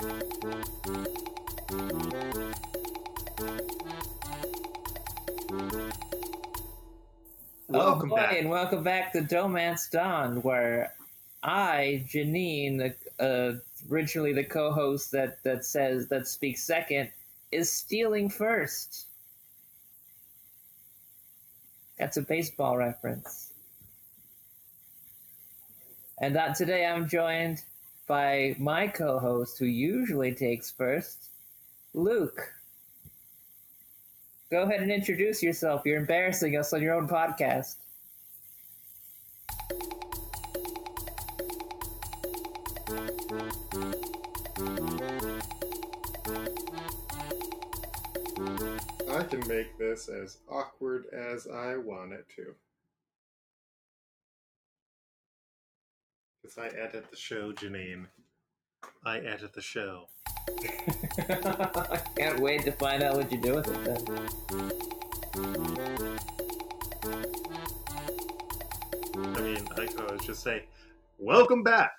Welcome oh back. and welcome back to Dohmance Dawn, where I, Janine, uh, originally the co-host that that says that speaks second, is stealing first. That's a baseball reference. And that today I'm joined by my co-host, who usually takes first, Luke. Go ahead and introduce yourself. You're embarrassing us on your own podcast. I can make this as awkward as I want it to. Because I edit the show, Janine. I edit the show. I can't wait to find out what you do with it then. I mean, I could always just say, Welcome back!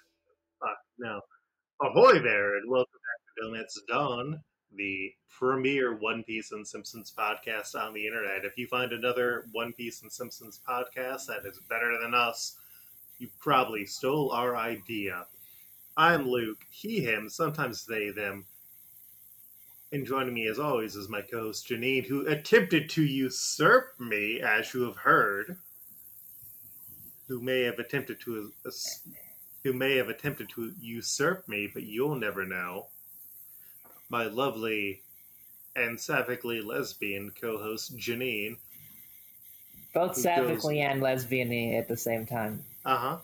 Uh, no. Ahoy there, and welcome back to Dohmance Dawn, the premier One Piece and Simpsons podcast on the internet. If you find another One Piece and Simpsons podcast that is better than us, you probably stole our idea. I'm Luke, he, him, sometimes they, them. And joining me as always is my co host Janine, who attempted to usurp me, as you have heard. Who may have attempted to who may have attempted to usurp me, but you'll never know. My lovely and sappically lesbian co-host Janine. Both Who sappically and lesbian at the same time. Uh huh.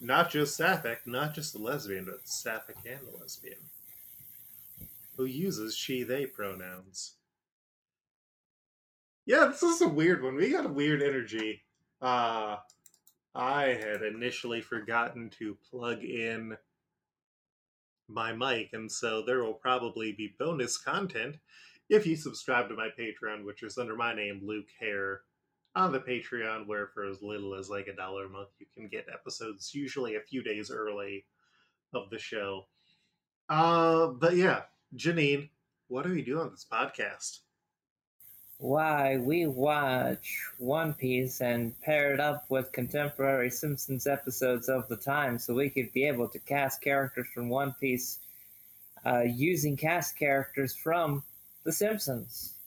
Not just sapphic, not just a lesbian, but sapphic and a lesbian. Who uses she they pronouns. Yeah, this is a weird one. We got a weird energy. Uh I had initially forgotten to plug in my mic, and so there will probably be bonus content if you subscribe to my Patreon, which is under my name, Luke Hare, on the Patreon, where for as little as like a dollar a month, you can get episodes usually a few days early of the show. Uh, but yeah, Janine, what do we do on this podcast? Why, we watch One Piece and pair it up with contemporary Simpsons episodes of the time so we could be able to cast characters from One Piece uh, using cast characters from The Simpsons.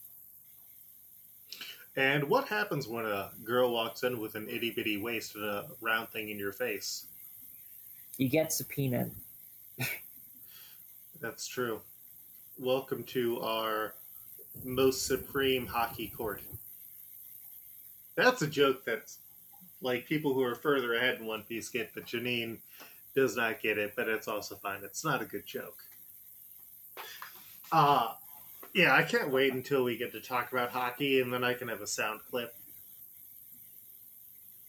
And what happens when a girl walks in with an itty bitty waist and a round thing in your face? You get subpoenaed. That's true. Welcome to our most supreme hockey court. That's a joke that's like people who are further ahead in One Piece get, but Janine does not get it, but it's also fine. It's not a good joke. Uh yeah, I can't wait until we get to talk about hockey and then I can have a sound clip.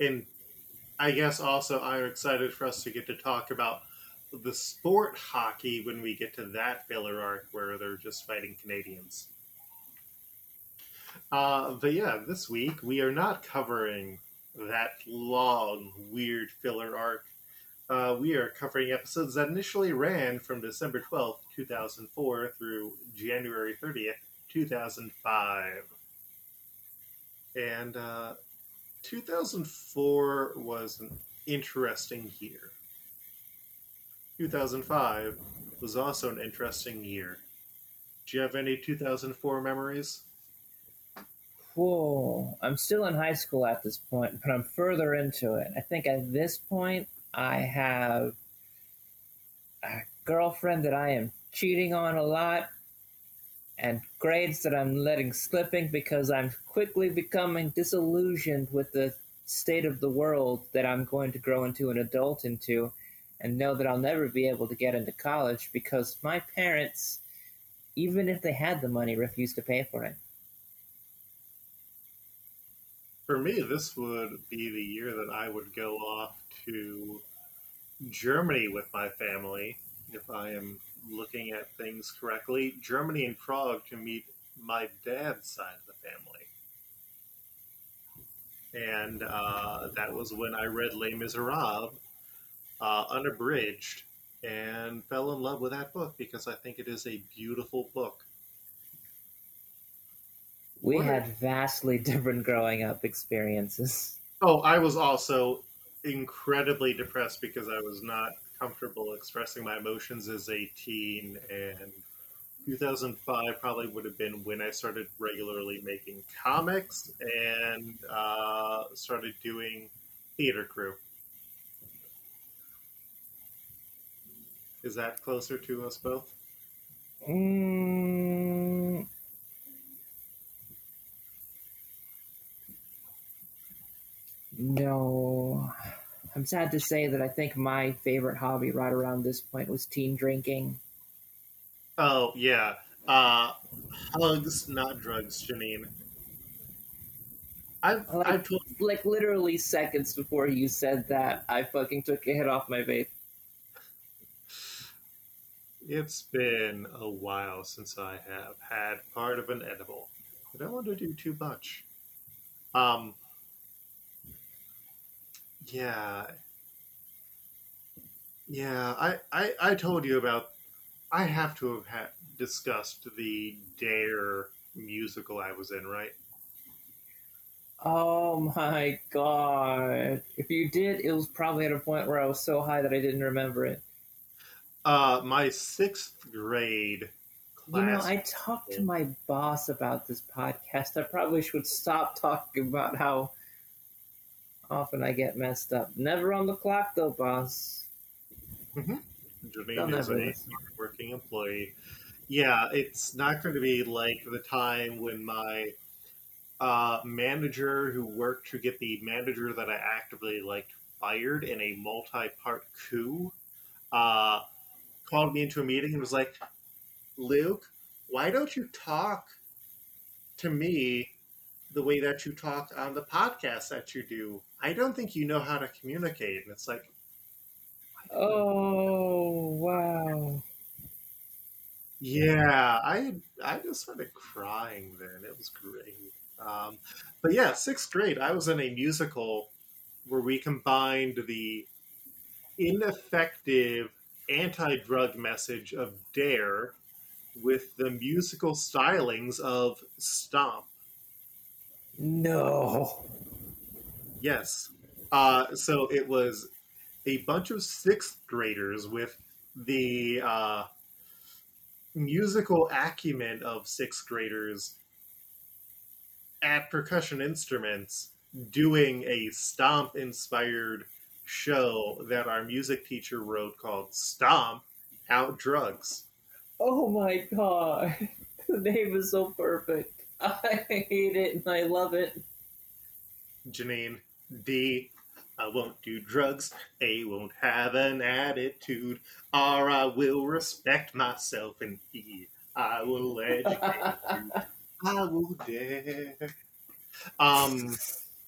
And I guess also I'm excited for us to get to talk about the sport hockey when we get to that filler arc where they're just fighting Canadians. Uh, but yeah, this week we are not covering that long, weird filler arc. Uh, we are covering episodes that initially ran from December 12th, 2004 through January 30th, 2005. And uh, 2004 was an interesting year. 2005 was also an interesting year. Do you have any 2004 memories? Whoa, I'm still in high school at this point, but I'm further into it. I think at this point, I have a girlfriend that I am cheating on a lot, and grades that I'm letting slipping because I'm quickly becoming disillusioned with the state of the world that I'm going to grow into an adult into, and know that I'll never be able to get into college because my parents, even if they had the money, refused to pay for it. For me, this would be the year that I would go off to Germany with my family, if I am looking at things correctly. Germany and Prague to meet my dad's side of the family. And uh, that was when I read Les Miserables uh, unabridged and fell in love with that book because I think it is a beautiful book. We What? had vastly different growing up experiences. Oh, I was also incredibly depressed because I was not comfortable expressing my emotions as a teen, and 2005 probably would have been when I started regularly making comics and uh, started doing theater crew. Is that closer to us both? Mm, no. I'm sad to say that I think my favorite hobby right around this point was teen drinking. Oh, yeah. Uh, hugs, not drugs, Janine. I've, Like- I've told Like literally seconds before you said that, I fucking took a hit off my vape. It's been a while since I have had part of an edible. I don't want to do too much. Um, yeah, yeah. I, I, I told you about. I have to have had discussed the Dare musical I was in, right? Oh my god. If you did, it was probably at a point where I was so high that I didn't remember it. Uh, my sixth grade class. You know. I talked to my boss about this podcast. I probably should stop talking about how often I get messed up. Never on the clock, though, boss. They'll Janine is a working employee. Yeah, it's not going to be like the time when my uh, manager, who worked to get the manager that I actively liked fired in a multi-part coup, uh, called me into a meeting and was like, "Luke, why don't you talk to me the way that you talk on the podcast that you do? I don't think you know how to communicate." And it's like, Oh, wow. Yeah, I I just started crying then. It was great. Um, but yeah, sixth grade, I was in a musical where we combined the ineffective anti-drug message of Dare with the musical stylings of Stomp. No. Yes. Uh, so it was a bunch of sixth graders with the uh, musical acumen of sixth graders at percussion instruments doing a stomp inspired show that our music teacher wrote called Stomp Out Drugs. Oh my god. The name is so perfect. I hate it and I love it. Janine, D, I won't do drugs. A won't have an attitude. R, I will respect myself. And E, I will educate you. I will dare. Um,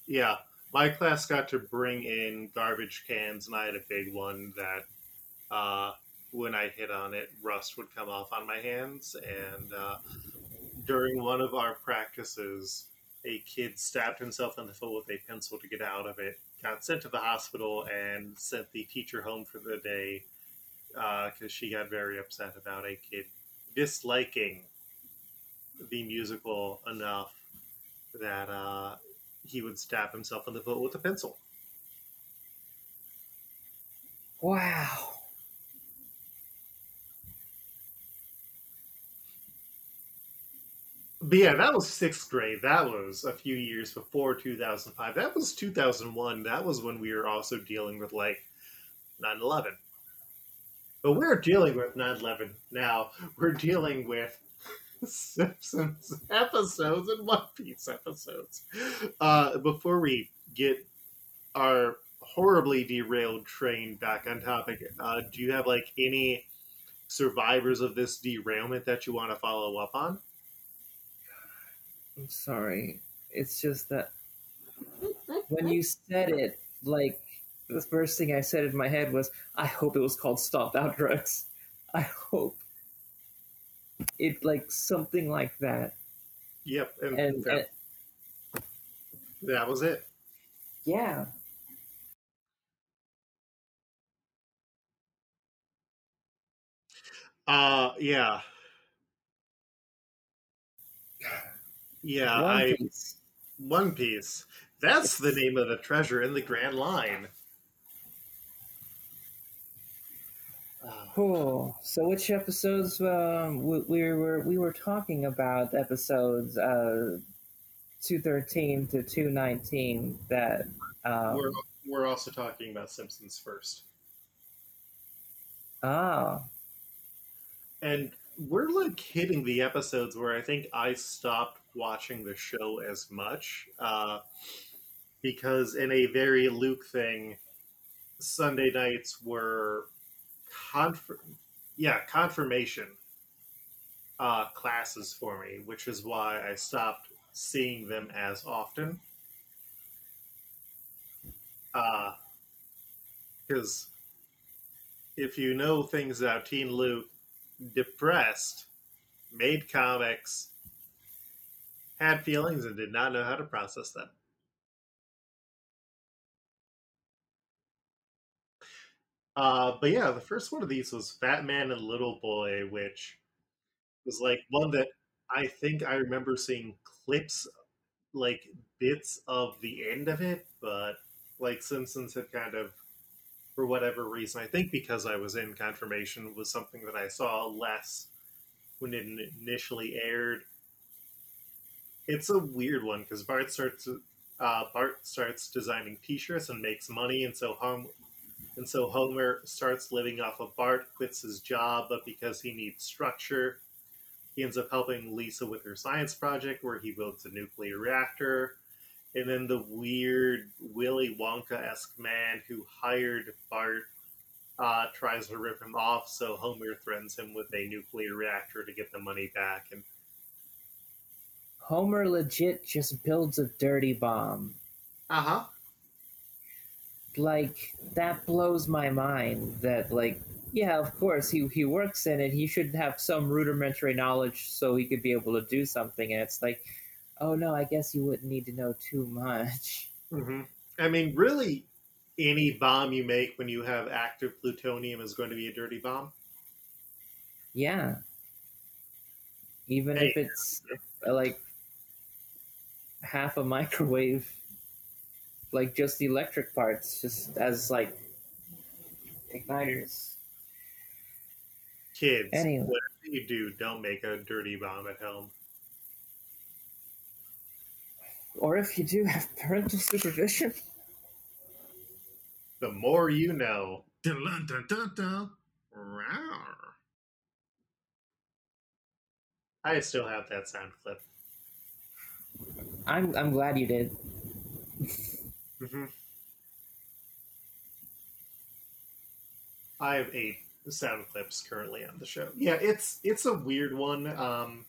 yeah, my class got to bring in garbage cans, and I had a big one that, uh, when I hit on it, rust would come off on my hands. And uh, during one of our practices, a kid stabbed himself in the foot with a pencil to get out of it, got sent to the hospital, and sent the teacher home for the day because she got very upset about a kid disliking the musical enough that uh, he would stab himself in the foot with a pencil. Wow. But yeah, that was sixth grade. That was a few years before 2005. That was 2001. That was when we were also dealing with like 9 11. But we're dealing with 9 11 now. We're dealing with Simpsons episodes and One Piece episodes. Uh, before we get our horribly derailed train back on topic, uh, do you have like any survivors of this derailment that you want to follow up on? I'm sorry. It's just that when you said it, like the first thing I said in my head was, "I hope it was called Stomped Out Drugs." I hope it like something like that. Yep, and, And, that, and that was it. yeah, Uh, yeah. Yeah, One I Piece. One Piece. That's the name of the treasure in the Grand Line. Cool. So, which episodes um, we, we were we were talking about? Episodes uh, two thirteen to two nineteen. That um, we're we're also talking about Simpsons first, ah and we're like hitting the episodes where I think I stopped watching the show as much uh, because in a very Luke thing, Sunday nights were conf- yeah confirmation uh, classes for me, which is why I stopped seeing them as often. Because if you know things about Teen Luke, depressed, made comics, had feelings, and did not know how to process them. Uh, but yeah, the first one of these was Fat Man and Little Boy, which was like one that I think I remember seeing clips, like bits of the end of it, but like Simpsons had kind of, for whatever reason, I think because I was in confirmation, was something that I saw less when it initially aired. It's a weird one because Bart starts uh, Bart starts designing T-shirts and makes money, and so home and so Homer starts living off of Bart, quits his job, but because he needs structure, he ends up helping Lisa with her science project where he builds a nuclear reactor. And then the weird Willy Wonka esque man who hired Bart uh, tries to rip him off, so Homer threatens him with a nuclear reactor to get the money back. And Homer legit just builds a dirty bomb. uh huh. Like that blows my mind. That like yeah, of course he he works in it. He should have some rudimentary knowledge so he could be able to do something. And it's like, oh no, I guess you wouldn't need to know too much. hmm I mean, really, any bomb you make when you have active plutonium is going to be a dirty bomb. Yeah. Even Hey. if it's like half a microwave, like just the electric parts, just as like igniters. Kids, Anyway. whatever you do, don't make a dirty bomb at home. Or if you do have parental supervision. The more you know. Dun, dun, dun, dun, dun. I still have that sound clip. I'm I'm glad you did. hmm I have eight sound clips currently on the show. Yeah, it's it's a weird one. Um,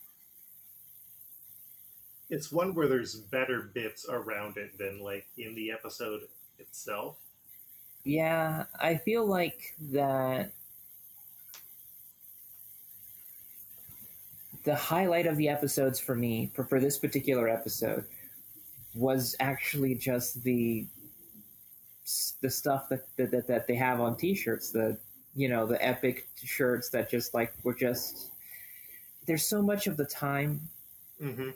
it's one where there's better bits around it than like in the episode itself. Yeah, I feel like that the highlight of the episodes for me, for, for this particular episode, was actually just the the stuff that that, that they have on t-shirts the you know the epic shirts that just like were just there's so much of the time. Hmm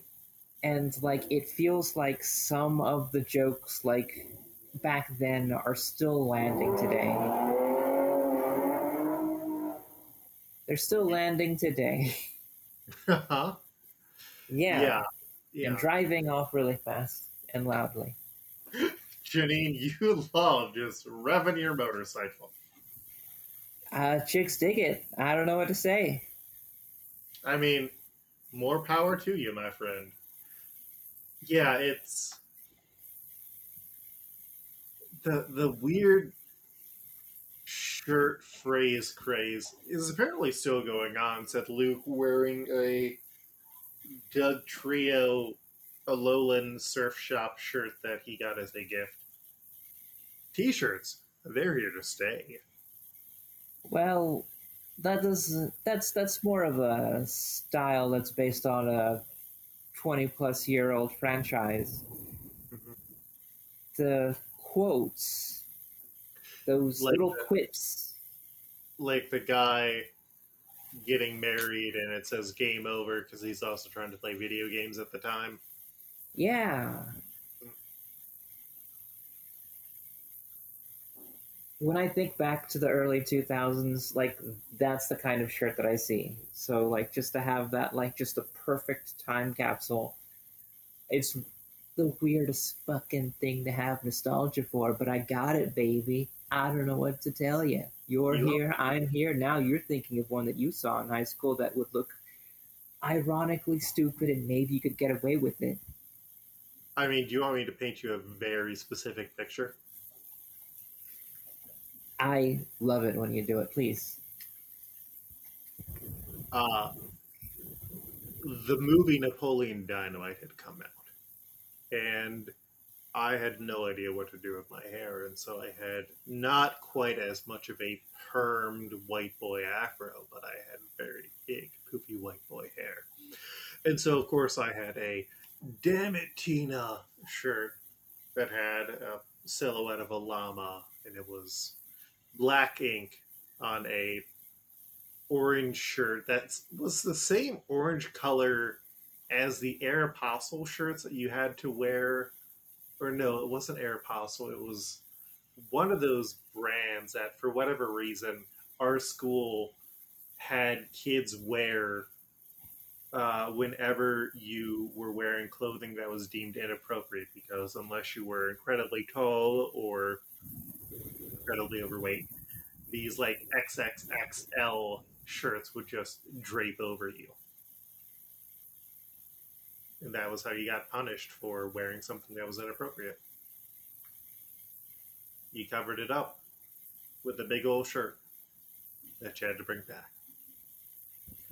and like it feels like some of the jokes like back then are still landing today. They're still landing today yeah. yeah. yeah, yeah. and driving off really fast and loudly Janine, you love just revving your motorcycle. uh chicks dig it i don't know what to say I mean, more power to you, my friend. Yeah, it's the the weird shirt phrase craze is apparently still going on. Said Luke wearing a Dugtrio Alolan Surf Shop shirt that he got as a gift. T-shirts, they're here to stay. Well, that does that's that's more of a style that's based on a twenty plus year old franchise. Mhm. The quotes, those Like little the- quips. Like the guy getting married and it says game over because he's also trying to play video games at the time. Yeah. When I think back to the early 2000s, like that's the kind of shirt that I see. So like just to have that like just a perfect time capsule. It's the weirdest fucking thing to have nostalgia for, but I got it, baby. I don't know what to tell you. You're You- here, I'm here. Now you're thinking of one that you saw in high school that would look ironically stupid and maybe you could get away with it. I mean, do you want me to paint you a very specific picture? I love it when you do it, please. Uh, the movie Napoleon Dynamite had come out, and I had no idea what to do with my hair, and so I had not quite as much of a permed white boy afro, but I had very big, poofy white boy hair. And so, of course, I had a Damn It Tina shirt that had a silhouette of a llama, and it was black ink on a orange shirt that was the same orange color as the Aeropostale shirts that you had to wear. Or no, it wasn't Aeropostale. It was one of those brands that, for whatever reason, our school had kids wear uh, whenever you were wearing clothing that was deemed inappropriate. Because unless you were incredibly tall or incredibly overweight, these like XXXL shirts would just drape over you. And that was how you got punished for wearing something that was inappropriate. You covered it up with a big old shirt that you had to bring back.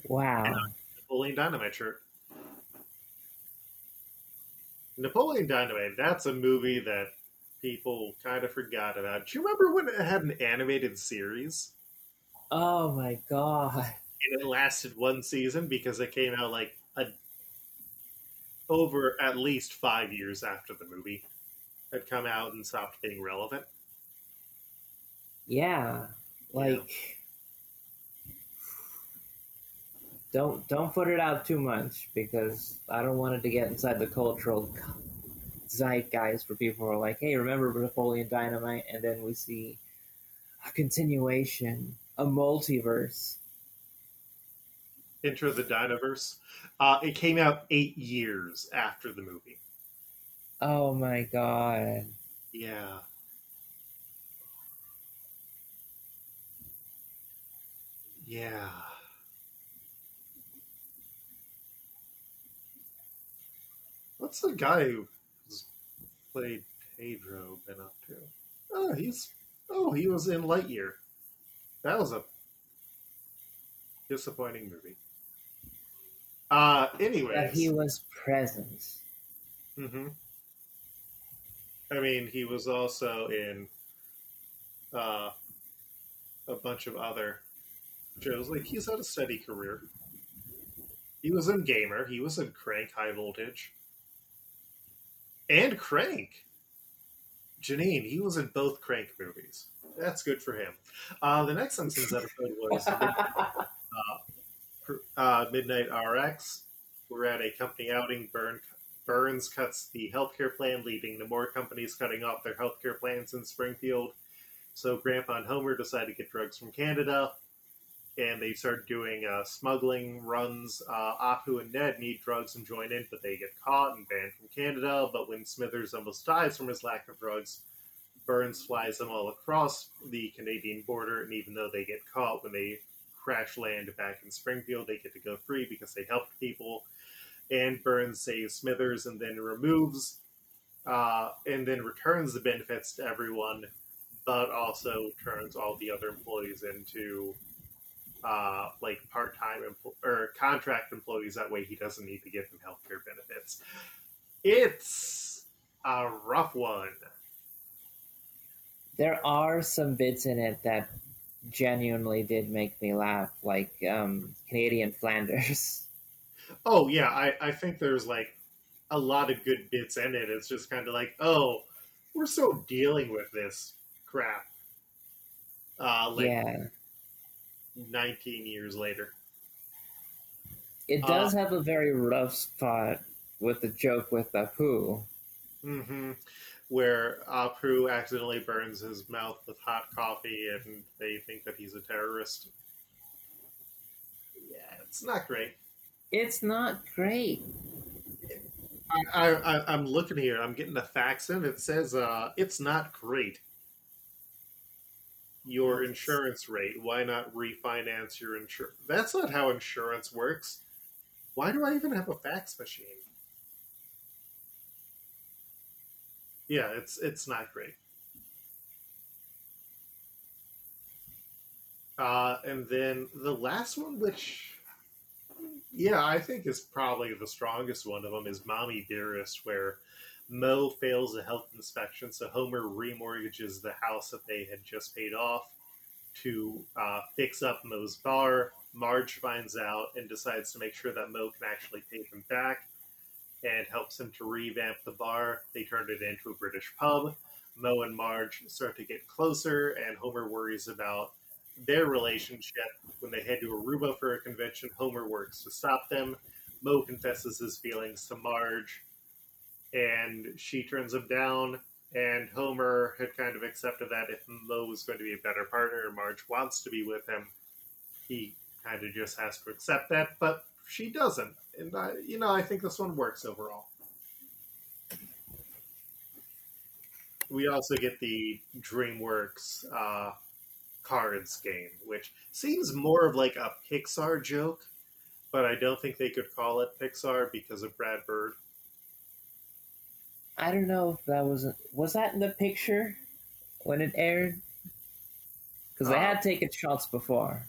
Wow. Napoleon Dynamite shirt. Napoleon Dynamite, that's a movie that people kind of forgot about. Do you remember when it had an animated series? Oh my god. and it lasted one season because it came out like a over at least five years after the movie had come out and stopped being relevant. Yeah. Like don't don't put it out too much because I don't want it to get inside the cultural zeitgeist where people are like, "Hey, remember Napoleon Dynamite?" and then we see a continuation, a multiverse. Enter the Dinoverse. Uh, it came out eight years after the movie. Oh my god. Yeah. Yeah. What's the guy who played Pedro been up to? Oh, he's oh, he was in Lightyear. That was a disappointing movie. Uh, anyways, That he was present. Mm-hmm. I mean, he was also in uh, a bunch of other shows. Like he's had a steady career. He was in Gamer. He was in Crank High Voltage. And Crank. Janine, he was in both Crank movies. That's good for him. Uh, the next Simpsons episode was uh, Midnight RX. We're at a company outing. Burn, Burns cuts the healthcare plan, leading to more companies cutting off their healthcare plans in Springfield. So Grandpa and Homer decide to get drugs from Canada, and they start doing uh, smuggling runs. Uh, Apu and Ned need drugs and join in, but they get caught and banned from Canada. But when Smithers almost dies from his lack of drugs, Burns flies them all across the Canadian border, and even though they get caught when they crash land back in Springfield, they get to go free because they helped people. And Burns saves Smithers and then removes uh, and then returns the benefits to everyone, but also turns all the other employees into uh, like part-time empl- or contract employees. That way, he doesn't need to give them healthcare benefits. It's a rough one. there are some bits in it that genuinely did make me laugh, like um, Canadian Flanders. Oh yeah, I, I think there's like a lot of good bits in it. It's just kind of like, oh, we're still dealing with this crap. Uh, like yeah, 19 years later. It does uh, have a very rough spot with the joke with the Apu. Mm-hmm. Where Apu accidentally burns his mouth with hot coffee and they think that he's a terrorist. Yeah, it's not great. It's not great. I, I, I'm looking here. I'm getting the facts in. It says uh, it's not great. Your insurance rate. Why not refinance your insurance? That's not how insurance works. Why do I even have a fax machine? Yeah, it's it's not great. Uh, and then the last one, which yeah, I think is probably the strongest one of them is Mommy Dearest, where Moe fails a health inspection, so Homer remortgages the house that they had just paid off to uh, fix up Moe's bar. Marge finds out and decides to make sure that Moe can actually pay them back and helps him to revamp the bar. They turn it into a British pub. Moe and Marge start to get closer, and Homer worries about their relationship when they head to Aruba for a convention. Homer works to stop them. Moe confesses his feelings to Marge, and she turns him down. And Homer had kind of accepted that if Moe was going to be a better partner Marge wants to be with him, he kind of just has to accept that. But she doesn't, and I, you know, I think this one works overall. We also get the DreamWorks uh, cards game, which seems more of like a Pixar joke, but I don't think they could call it Pixar because of Brad Bird. I don't know if that was was that in the picture when it aired because they uh, had taken shots before.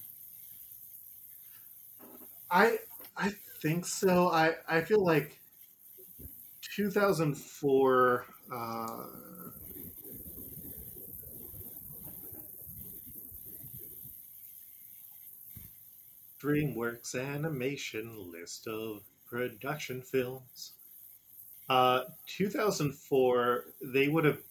I I think so. I I feel like 2004. Uh, DreamWorks animation list of production films. Uh, 2004, they would have.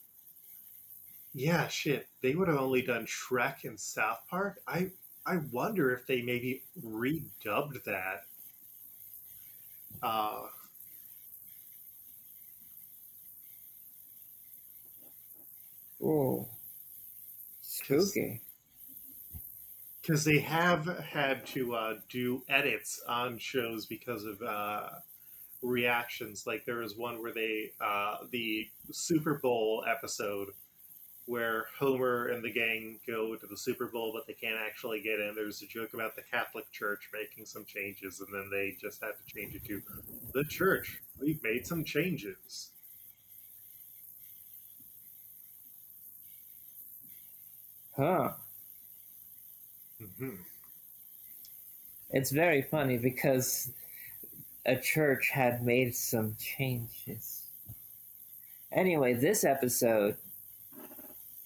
Yeah, shit. They would have only done Shrek and South Park. I I wonder if they maybe redubbed that. Uh, oh, spooky because they have had to uh, do edits on shows because of uh, reactions. Like there was one where they uh, the Super Bowl episode where Homer and the gang go to the Super Bowl, but they can't actually get in. There's a joke about the Catholic Church making some changes, and then they just had to change it to the church. We've made some changes. Huh. Mm-hmm. It's very funny because a church had made some changes. Anyway, this episode,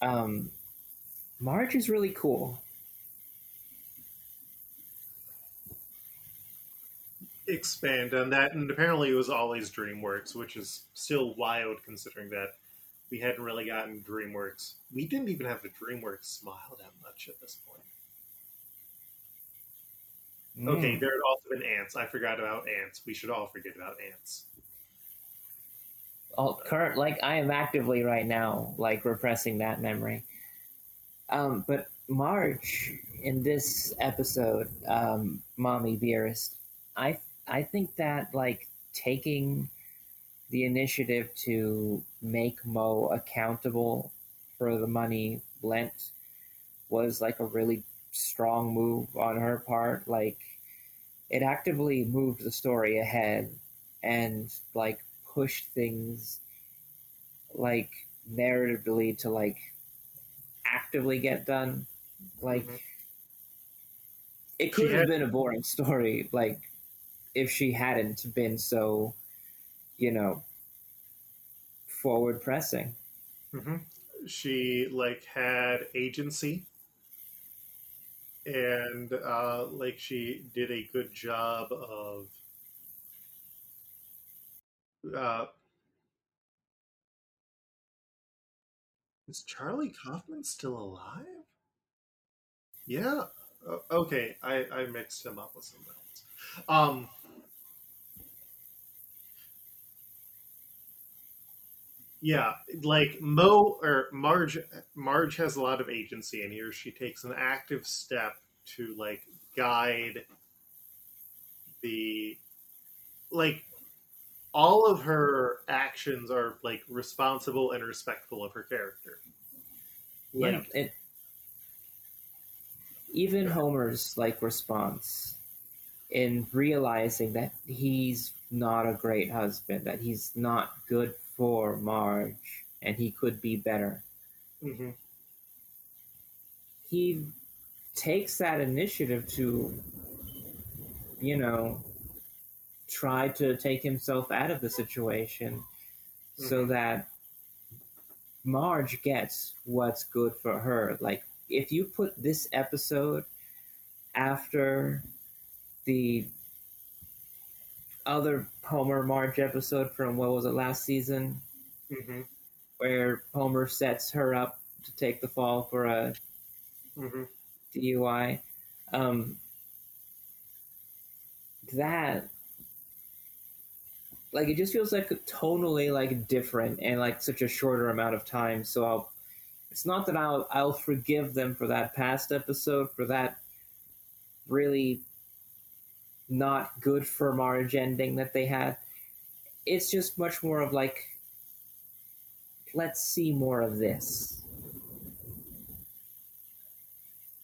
um, Marge is really cool. Expand on that, and apparently it was always DreamWorks, which is still wild considering that we hadn't really gotten DreamWorks. We didn't even have the DreamWorks smile that much at this point. Mm. Okay, there had also been ants. I forgot about ants. We should all forget about ants. Oh, current like I am actively right now, like repressing that memory. Um, but Marge in this episode, um, Mommy Dearest, I I think that like taking the initiative to make Moe accountable for the money lent was like a really strong move on her part. Like it actively moved the story ahead and like pushed things like narratively to like actively get done. Like mm-hmm. it could have been a boring story, like if she hadn't been so, you know, forward pressing. Mm-hmm. She like had agency and uh, like she did a good job of uh, is Charlie Kaufman still alive? Yeah. Okay, I, I mixed him up with someone else. Um, yeah, like Moe or Marge. Marge has a lot of agency in here. She takes an active step to like guide the like all of her actions are like responsible and respectful of her character. Yeah, Like- it, even Homer's like response in realizing that he's not a great husband, that he's not good for Marge, and he could be better. hmm He takes that initiative to, you know, try to take himself out of the situation so Mhm. that Marge gets what's good for her. Like, if you put this episode after the other Homer Marge episode from what was it last season, hmm where Homer sets her up to take the fall for a hmm DUI, um, that like it just feels like tonally like different and like such a shorter amount of time. So I'll, it's not that I'll I'll forgive them for that past episode for that really not good for Marge ending that they had. It's just much more of like let's see more of this.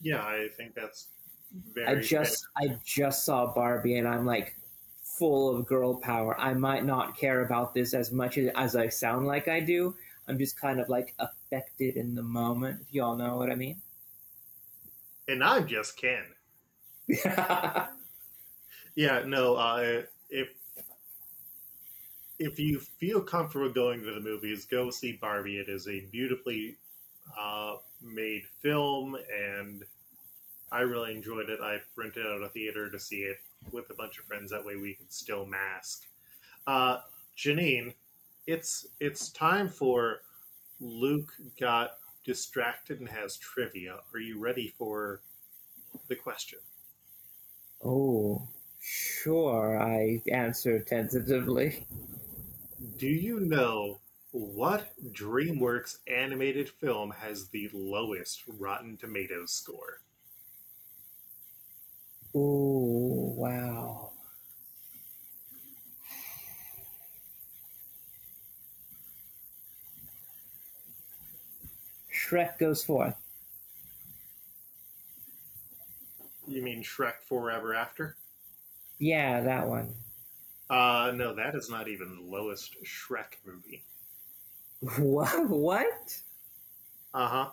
Yeah, I think that's very. I just I just saw Barbie and I'm like full of girl power. I might not care about this as much as, as I sound like I do. I'm just kind of like affected in the moment. If y'all know what I mean. and I'm just Ken. Yeah, no. Uh, if if you feel comfortable going to the movies, go see Barbie. It is a beautifully uh, made film, and I really enjoyed it. I rented out a theater to see it with a bunch of friends. That way, we can still mask. Uh, Janine, it's it's time for Luke got distracted and has trivia. Are you ready for the question? oh, sure. I answered tentatively. Do you know what DreamWorks animated film has the lowest Rotten Tomatoes score? Oh, wow. Shrek goes forth. You mean Shrek Forever After? Yeah, that one. Uh, no, that is not even the lowest Shrek movie. What? What? Uh huh.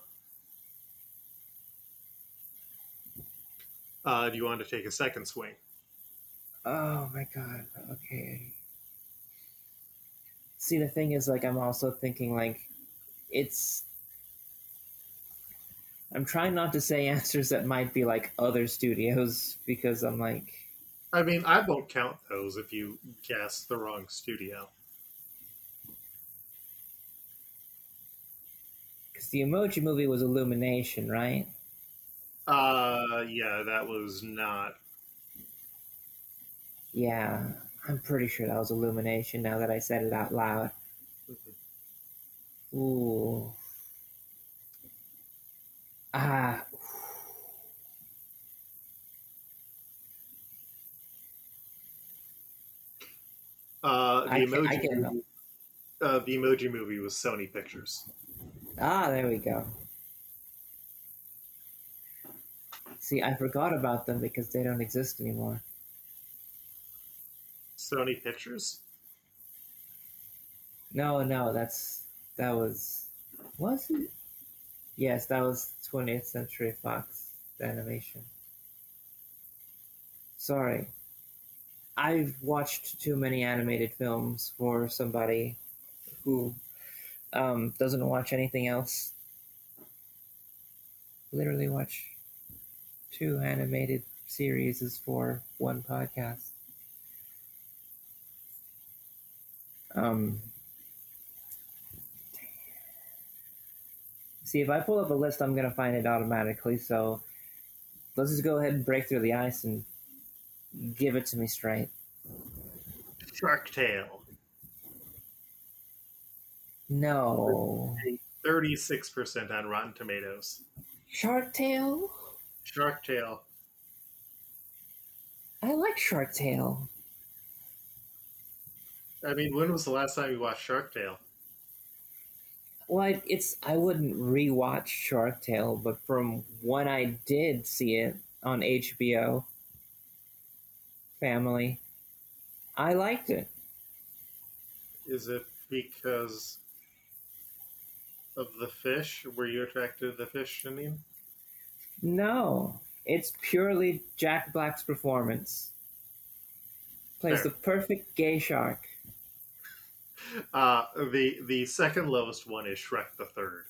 Uh, do you want to take a second swing? Oh my god. Okay. See, the thing is, like, I'm also thinking, like, it's. I'm trying not to say answers that might be like other studios because I'm like, I mean, I won't count those if you guess the wrong studio. because the Emoji Movie was Illumination, right? Uh, yeah, that was not. Yeah, I'm pretty sure that was Illumination. Now that I said it out loud. Ooh. Ah. Uh, the I can- emoji I can- uh, the emoji movie was Sony Pictures. Ah, there we go. See, I forgot about them because they don't exist anymore. Sony Pictures? No, no, that's that was was it? Yes, that was 20th Century Fox animation. Sorry. I've watched too many animated films for somebody who um, doesn't watch anything else. Literally watch two animated series for one podcast. Um, see, if I pull up a list, I'm going to find it automatically. So let's just go ahead and break through the ice and give it to me straight. Shark Tale. No. 36% on Rotten Tomatoes. Shark Tale? Shark Tale. I like Shark Tale. I mean, when was the last time you watched Shark Tale? Well, I, it's I wouldn't rewatch Shark Tale, but from when I did see it on HBO, Family, I liked it. Is it because of the fish? Were you attracted to the fish, Janine? No, it's purely Jack Black's performance. Plays the perfect gay shark. Uh, the the second lowest one is Shrek the Third,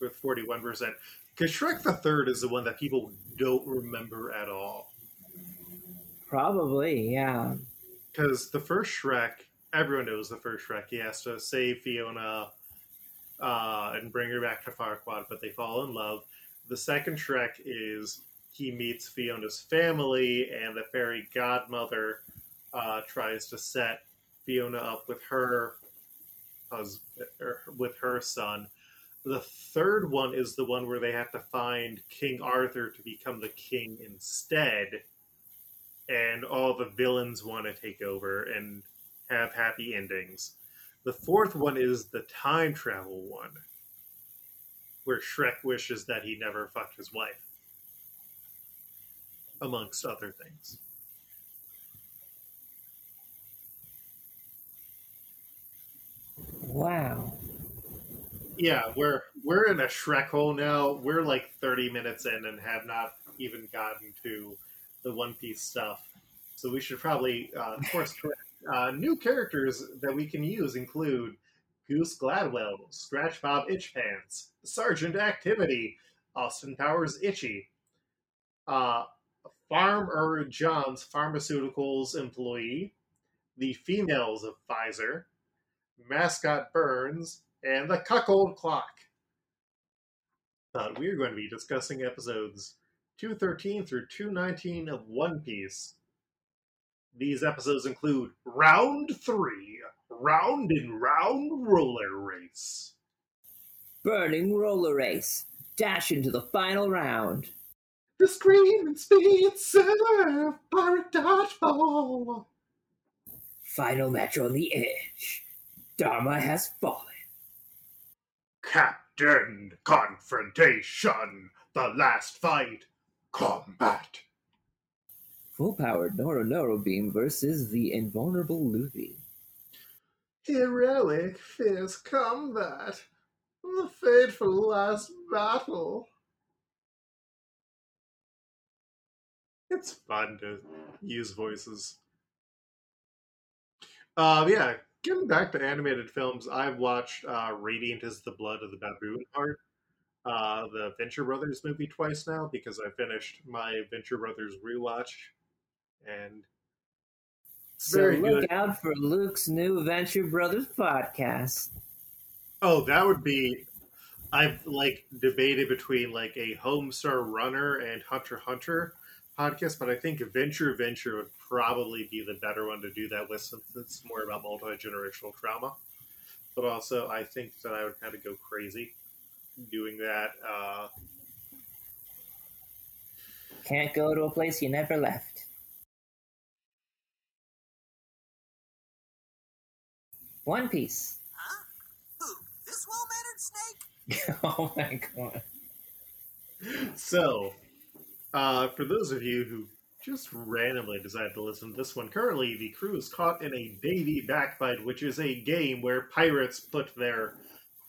with forty one percent. Because Shrek the Third is the one that people don't remember at all. Probably, yeah. Because the first Shrek, everyone knows the first Shrek. He has to save Fiona uh, and bring her back to Farquaad, but they fall in love. The second Shrek is he meets Fiona's family, and the fairy godmother uh, tries to set Fiona up with her hus- er, with her son. The third one is the one where they have to find King Arthur to become the king instead, and all the villains want to take over and have happy endings. The fourth one is the time travel one, where Shrek wishes that he never fucked his wife, amongst other things. Wow. Yeah, we're we're in a Shrek hole now. We're like thirty minutes in and have not even gotten to the One Piece stuff. So we should probably uh, course correct. Uh, new characters that we can use include Goose Gladwell, Scratch Bob Itchpants, Sergeant Activity, Austin Powers Itchy, uh, Farmer John's Pharmaceuticals employee, the females of Pfizer, Mascot Burns, and the Cuckold Clock. Uh, we are going to be discussing episodes 213 through 219 of One Piece. These episodes include Round 3, Round and Round Roller Race, Burning roller race. Dash into the final round. The Scream and Speed serve Pirate Dodgeball, Final match on the edge. Dharma has fallen. Captain Confrontation, The Last Fight, Combat. Full powered Noro Noro Beam versus the invulnerable Luffy. Heroic fierce combat. The fateful last battle. It's fun to use voices. Uh, yeah, getting back to animated films, I've watched uh, Radiant is the Blood of the Baboon Heart, uh, the Venture Brothers movie twice now because I finished my Venture Brothers rewatch. And So Very look good. out for Luke's new Venture Brothers podcast. Oh, that would be. I've like debated between like a Homestar Runner and Hunter Hunter podcast, but I think Venture Venture would probably be the better one to do that with since it's more about multi generational trauma. But also, I think that I would kind of go crazy doing that. Uh, Can't go to a place you never left. One Piece. Huh? Who? This well-mannered snake? oh my god. so, uh, for those of you who just randomly decided to listen to this one, currently the crew is caught in a Davy Back Fight, which is a game where pirates put their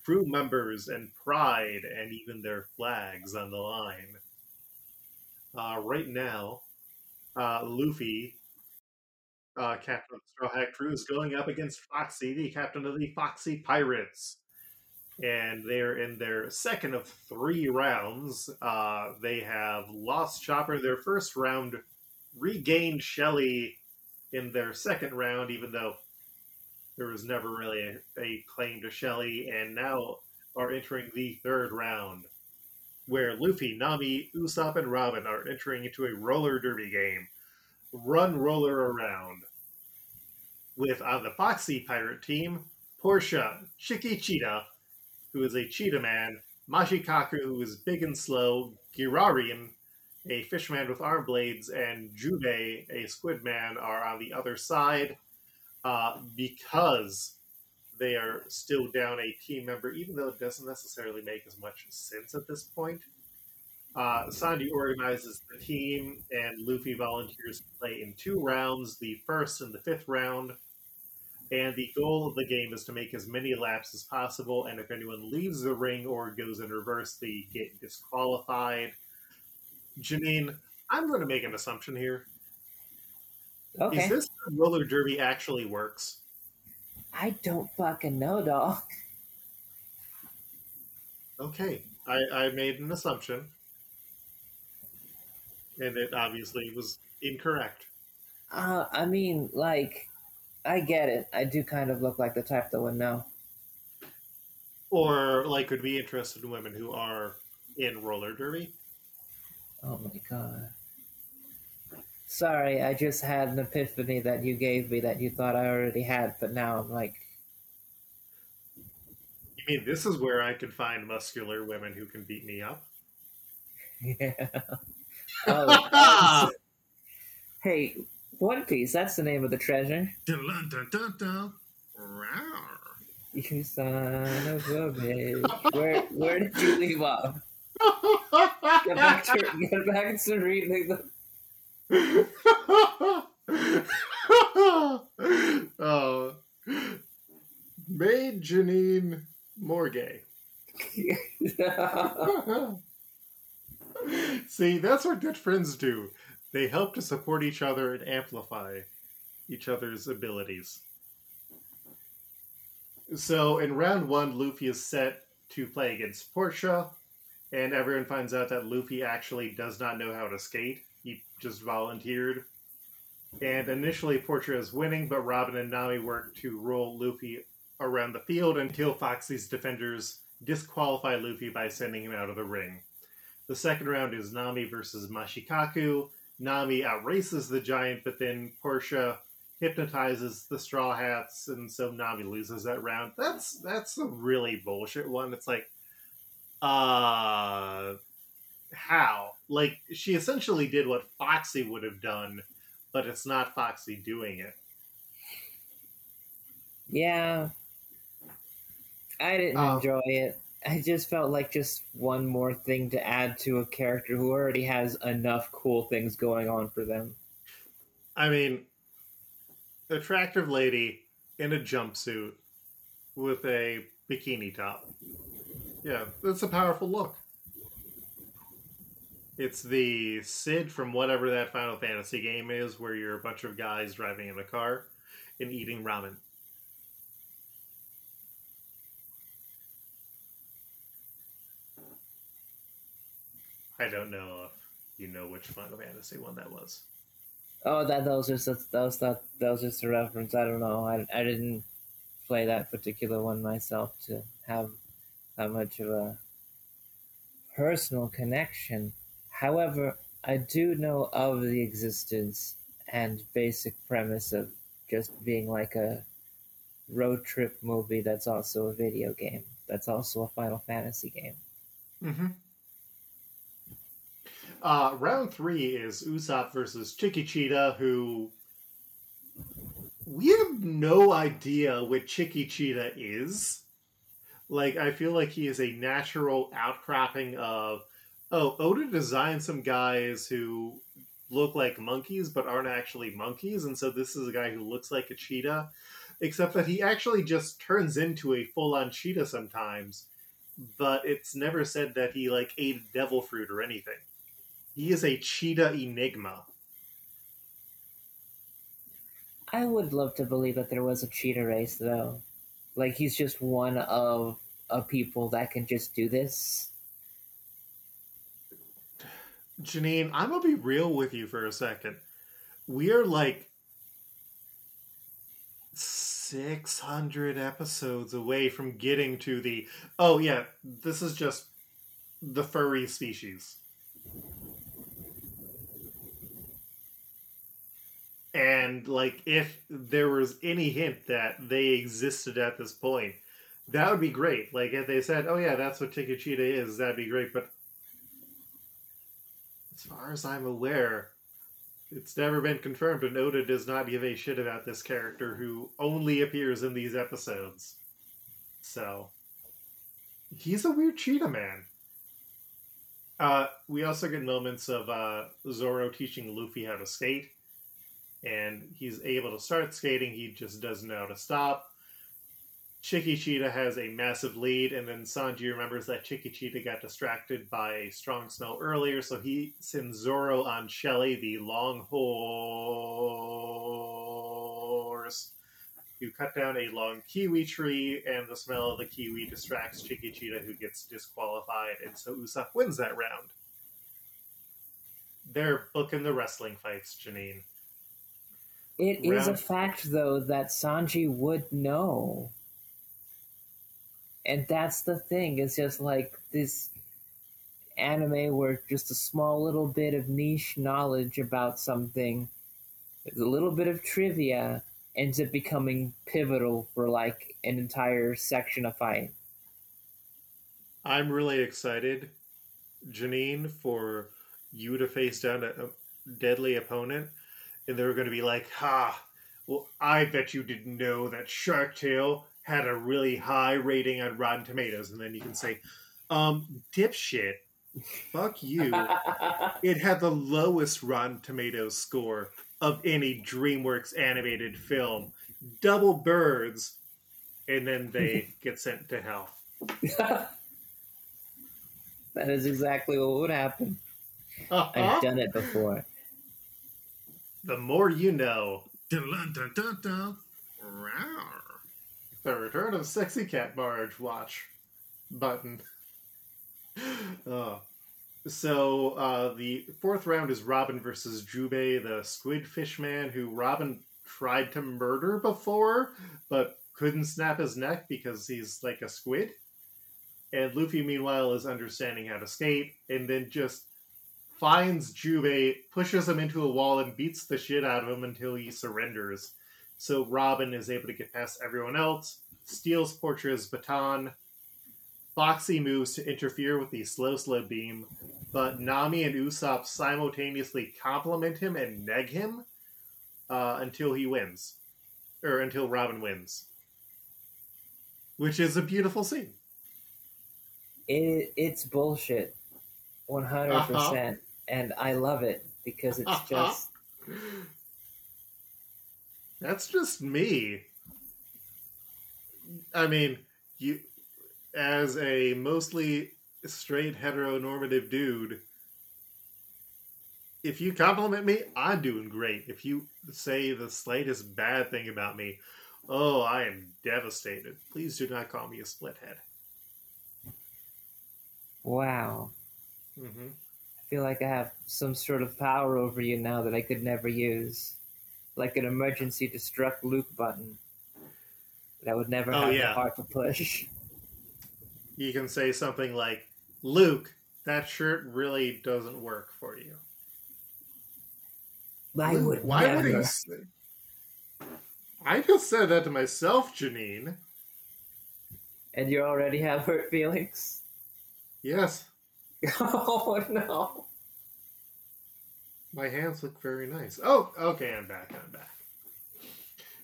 crew members and pride and even their flags on the line. Uh, right now, uh, Luffy, uh, captain of the Straw Hat crew, is going up against Foxy, the captain of the Foxy Pirates and they're in their second of three rounds. Uh, they have lost Chopper their first round, regained Shelly in their second round, even though there was never really a, a claim to Shelly, and now are entering the third round, where Luffy, Nami, Usopp, and Robin are entering into a roller derby game. Run roller around. With on the Foxy Pirate team, Portia, Chiki Cheetah, who is a cheetah man, Mashikaku, who is big and slow, Girarin, a fishman with arm blades, and Jubei, a squid man, are on the other side uh, because they are still down a team member, even though it doesn't necessarily make as much sense at this point. Uh, Sanji organizes the team, and Luffy volunteers to play in two rounds the first and the fifth round. And the goal of the game is to make as many laps as possible, and if anyone leaves the ring or goes in reverse, they get disqualified. Janine, I'm going to make an assumption here. Okay. Is this how roller derby actually works? I don't fucking know, dog. Okay, I, I made an assumption, and it obviously was incorrect. Uh, I mean, like, I get it. I do kind of look like the type that would know. Or like would be interested in women who are in roller derby. Oh my god. Sorry, I just had an epiphany that you gave me that you thought I already had, but now I'm like, You mean this is where I can find muscular women who can beat me up? yeah. Oh, hey, One Piece, that's the name of the treasure. Dun, dun, dun, dun. You son of a bitch. Where, where did you leave off? Get back to, get back to reading the. oh, made Janine more gay. See, that's what good friends do. They help to support each other and amplify each other's abilities. So, in round one, Luffy is set to play against Portia, and everyone finds out that Luffy actually does not know how to skate. He just volunteered. And initially, Portia is winning, but Robin and Nami work to roll Luffy around the field until Foxy's defenders disqualify Luffy by sending him out of the ring. The second round is Nami versus Mashikaku. Nami outraces the giant, but then Portia hypnotizes the Straw Hats, and so Nami loses that round. That's that's a really bullshit one. It's like, uh, how? Like she essentially did what Foxy would have done, but it's not Foxy doing it. Yeah. I didn't Oh. enjoy it. I just felt like just one more thing to add to a character who already has enough cool things going on for them. I mean, attractive lady in a jumpsuit with a bikini top. Yeah, that's a powerful look. It's the Sid from whatever that Final Fantasy game is, where you're a bunch of guys driving in a car and eating ramen. I don't know if you know which Final Fantasy one that was. Oh, that those are just those that those just a reference. I don't know. I, I didn't play that particular one myself to have that much of a personal connection. However, I do know of the existence and basic premise of just being like a road trip movie that's also a video game. That's also a Final Fantasy game. Mm-hmm. Uh, round three is Usopp versus Chicky Cheetah, who we have no idea what Chicky Cheetah is. Like, I feel like he is a natural outcropping of, oh, Oda designed some guys who look like monkeys but aren't actually monkeys, and so this is a guy who looks like a cheetah, except that he actually just turns into a full-on cheetah sometimes. But it's never said that he like ate devil fruit or anything. He is a cheetah enigma. I would love to believe that there was a cheetah race, though. Like he's just one of a people that can just do this. Janine, I'm gonna be real with you for a second. We are like 600 episodes away from getting to the. Oh, yeah, this is just the furry species. And like, if there was any hint that they existed at this point, that would be great. Like, if they said, "Oh yeah, that's what Chiquitita is," that'd be great. But as far as I'm aware, it's never been confirmed, and Oda does not give a shit about this character who only appears in these episodes. So, he's a weird cheetah man. Uh, we also get moments of uh, Zoro teaching Luffy how to skate, and he's able to start skating. He just doesn't know how to stop. Chiquitita has a massive lead, and then Sanji remembers that Chiquitita got distracted by a strong smell earlier, so he sends Zoro on Shelly, the long horse, to cut down a long kiwi tree, and the smell of the kiwi distracts Chiquitita, who gets disqualified, and so Usopp wins that round. They're booking the wrestling fights, Janine. It is a fact, though, that Sanji would know. And that's the thing. It's just like this anime where just a small little bit of niche knowledge about something, a little bit of trivia, ends up becoming pivotal for like an entire section of fight. I'm really excited, Janine, for you to face down a, a deadly opponent, and they're going to be like, "Ha! Well, I bet you didn't know that Shark Tale had a really high rating on Rotten Tomatoes," and then you can say, "Um, dipshit, fuck you." it had the lowest Rotten Tomatoes score of any DreamWorks animated film. Double birds, and then they get sent to hell. that is exactly what would happen. Uh-huh. I've done it before. The more you know. Dun, dun, dun, dun, dun. The return of Sexy Cat Barge watch button. Uh, so uh, the fourth round is Robin versus Jubei, the squid fish man who Robin tried to murder before, but couldn't snap his neck because he's like a squid. And Luffy, meanwhile, is understanding how to skate, and then just finds Jubei, pushes him into a wall, and beats the shit out of him until he surrenders. So Robin is able to get past everyone else, steals Portia's baton. Foxy moves to interfere with the slow, slow beam, but Nami and Usopp simultaneously compliment him and neg him uh, until he wins, or until Robin wins, which is a beautiful scene. It, it's bullshit. 100%. Uh-huh. And I love it because it's Uh-huh. just. That's just me. I mean, you as a mostly straight heteronormative dude, if you compliment me, I'm doing great. If you say the slightest bad thing about me, oh, I am devastated. Please do not call me a split head. Wow. hmm I feel like I have some sort of power over you now that I could never use. Like an emergency destruct Luke button that I would never Oh, have yeah. the heart to push. You can say something like, Luke, that shirt really doesn't work for you. I would Why never. would he say? I just said that to myself, Janine. And you already have hurt feelings? Yes, oh no. my hands look very nice. Oh, okay, I'm back. I'm back.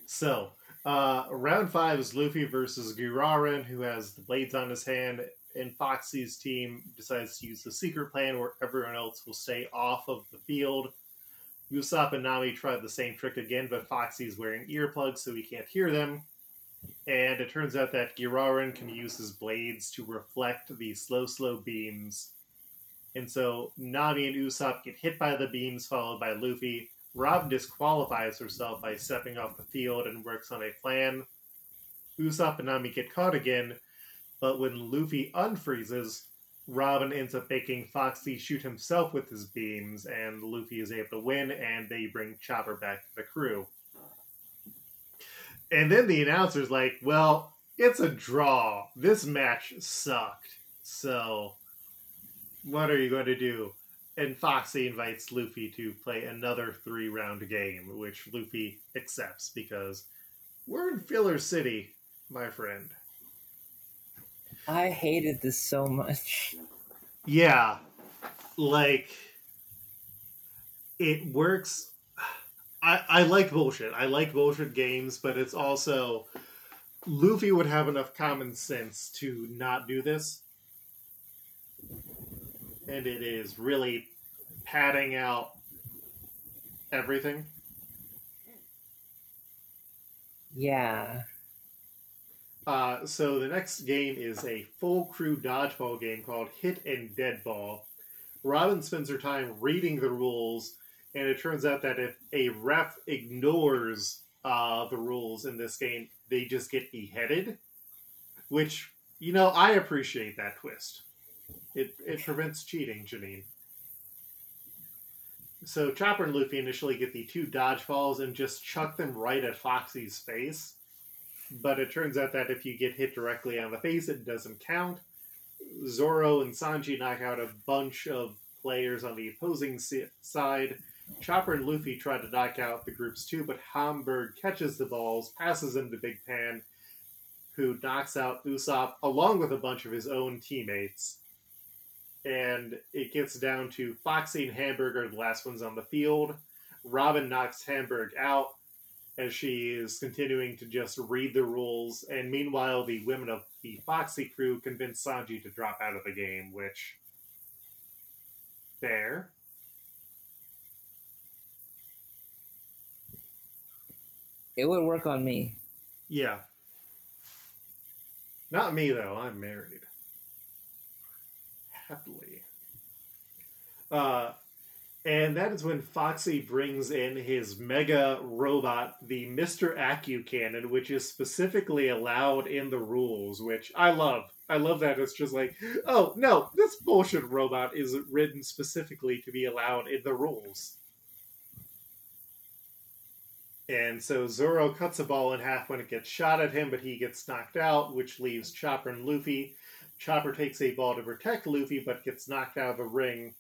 So, uh, round five is Luffy versus Girarin, who has the blades on his hand, and Foxy's team decides to use the secret plan where everyone else will stay off of the field. Usopp and Nami tried the same trick again, but Foxy's wearing earplugs so he can't hear them. And it turns out that Girarin can use his blades to reflect the slow, slow beams. And so Nami and Usopp get hit by the beams, followed by Luffy. Rob disqualifies herself by stepping off the field and works on a plan. Usopp and Nami get caught again, but when Luffy unfreezes, Robin ends up making Foxy shoot himself with his beams, and Luffy is able to win, and they bring Chopper back to the crew. And then the announcer's like, well, it's a draw. This match sucked. So, what are you going to do? and Foxy invites Luffy to play another three round game, which Luffy accepts because we're in Filler City, my friend. I hated this so much. Yeah, like it works. I, I like bullshit. I like bullshit games, but it's also Luffy would have enough common sense to not do this. And it is really padding out everything. Yeah. Uh, so the next game is a full crew dodgeball game called Hit and Dead Ball. Robin spends her time reading the rules, and it turns out that if a ref ignores uh, the rules in this game, they just get beheaded. Which, you know, I appreciate that twist. It, it prevents cheating, Janine. So Chopper and Luffy initially get the two dodgeballs and just chuck them right at Foxy's face. But it turns out that if you get hit directly on the face, it doesn't count. Zoro and Sanji knock out a bunch of players on the opposing side. Chopper and Luffy try to knock out the groups too, but Hamburg catches the balls, passes them to Big Pan, who knocks out Usopp along with a bunch of his own teammates. And it gets down to Foxy and Hamburg are the last ones on the field. Robin knocks Hamburg out as she is continuing to just read the rules. And meanwhile, the women of the Foxy crew convince Sanji to drop out of the game, which. Fair. It would work on me. Yeah. Not me, though. I'm married. Happily. Uh, and that is when Foxy brings in his mega robot, the Mr. Acu Cannon, which is specifically allowed in the rules, which I love. I love that it's just like, oh, no, this bullshit robot is written specifically to be allowed in the rules. And so Zoro cuts a ball in half when it gets shot at him, but he gets knocked out, which leaves Chopper and Luffy. Chopper takes a ball to protect Luffy, but gets knocked out of a ring,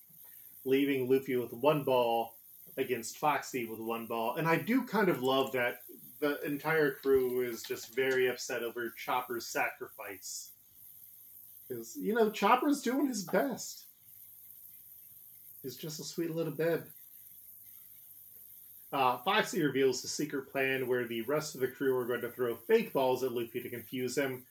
leaving Luffy with one ball against Foxy with one ball. And I do kind of love that the entire crew is just very upset over Chopper's sacrifice. Because, you know, Chopper's doing his best. He's just a sweet little babe. Uh, Foxy reveals the secret plan where the rest of the crew are going to throw fake balls at Luffy to confuse him.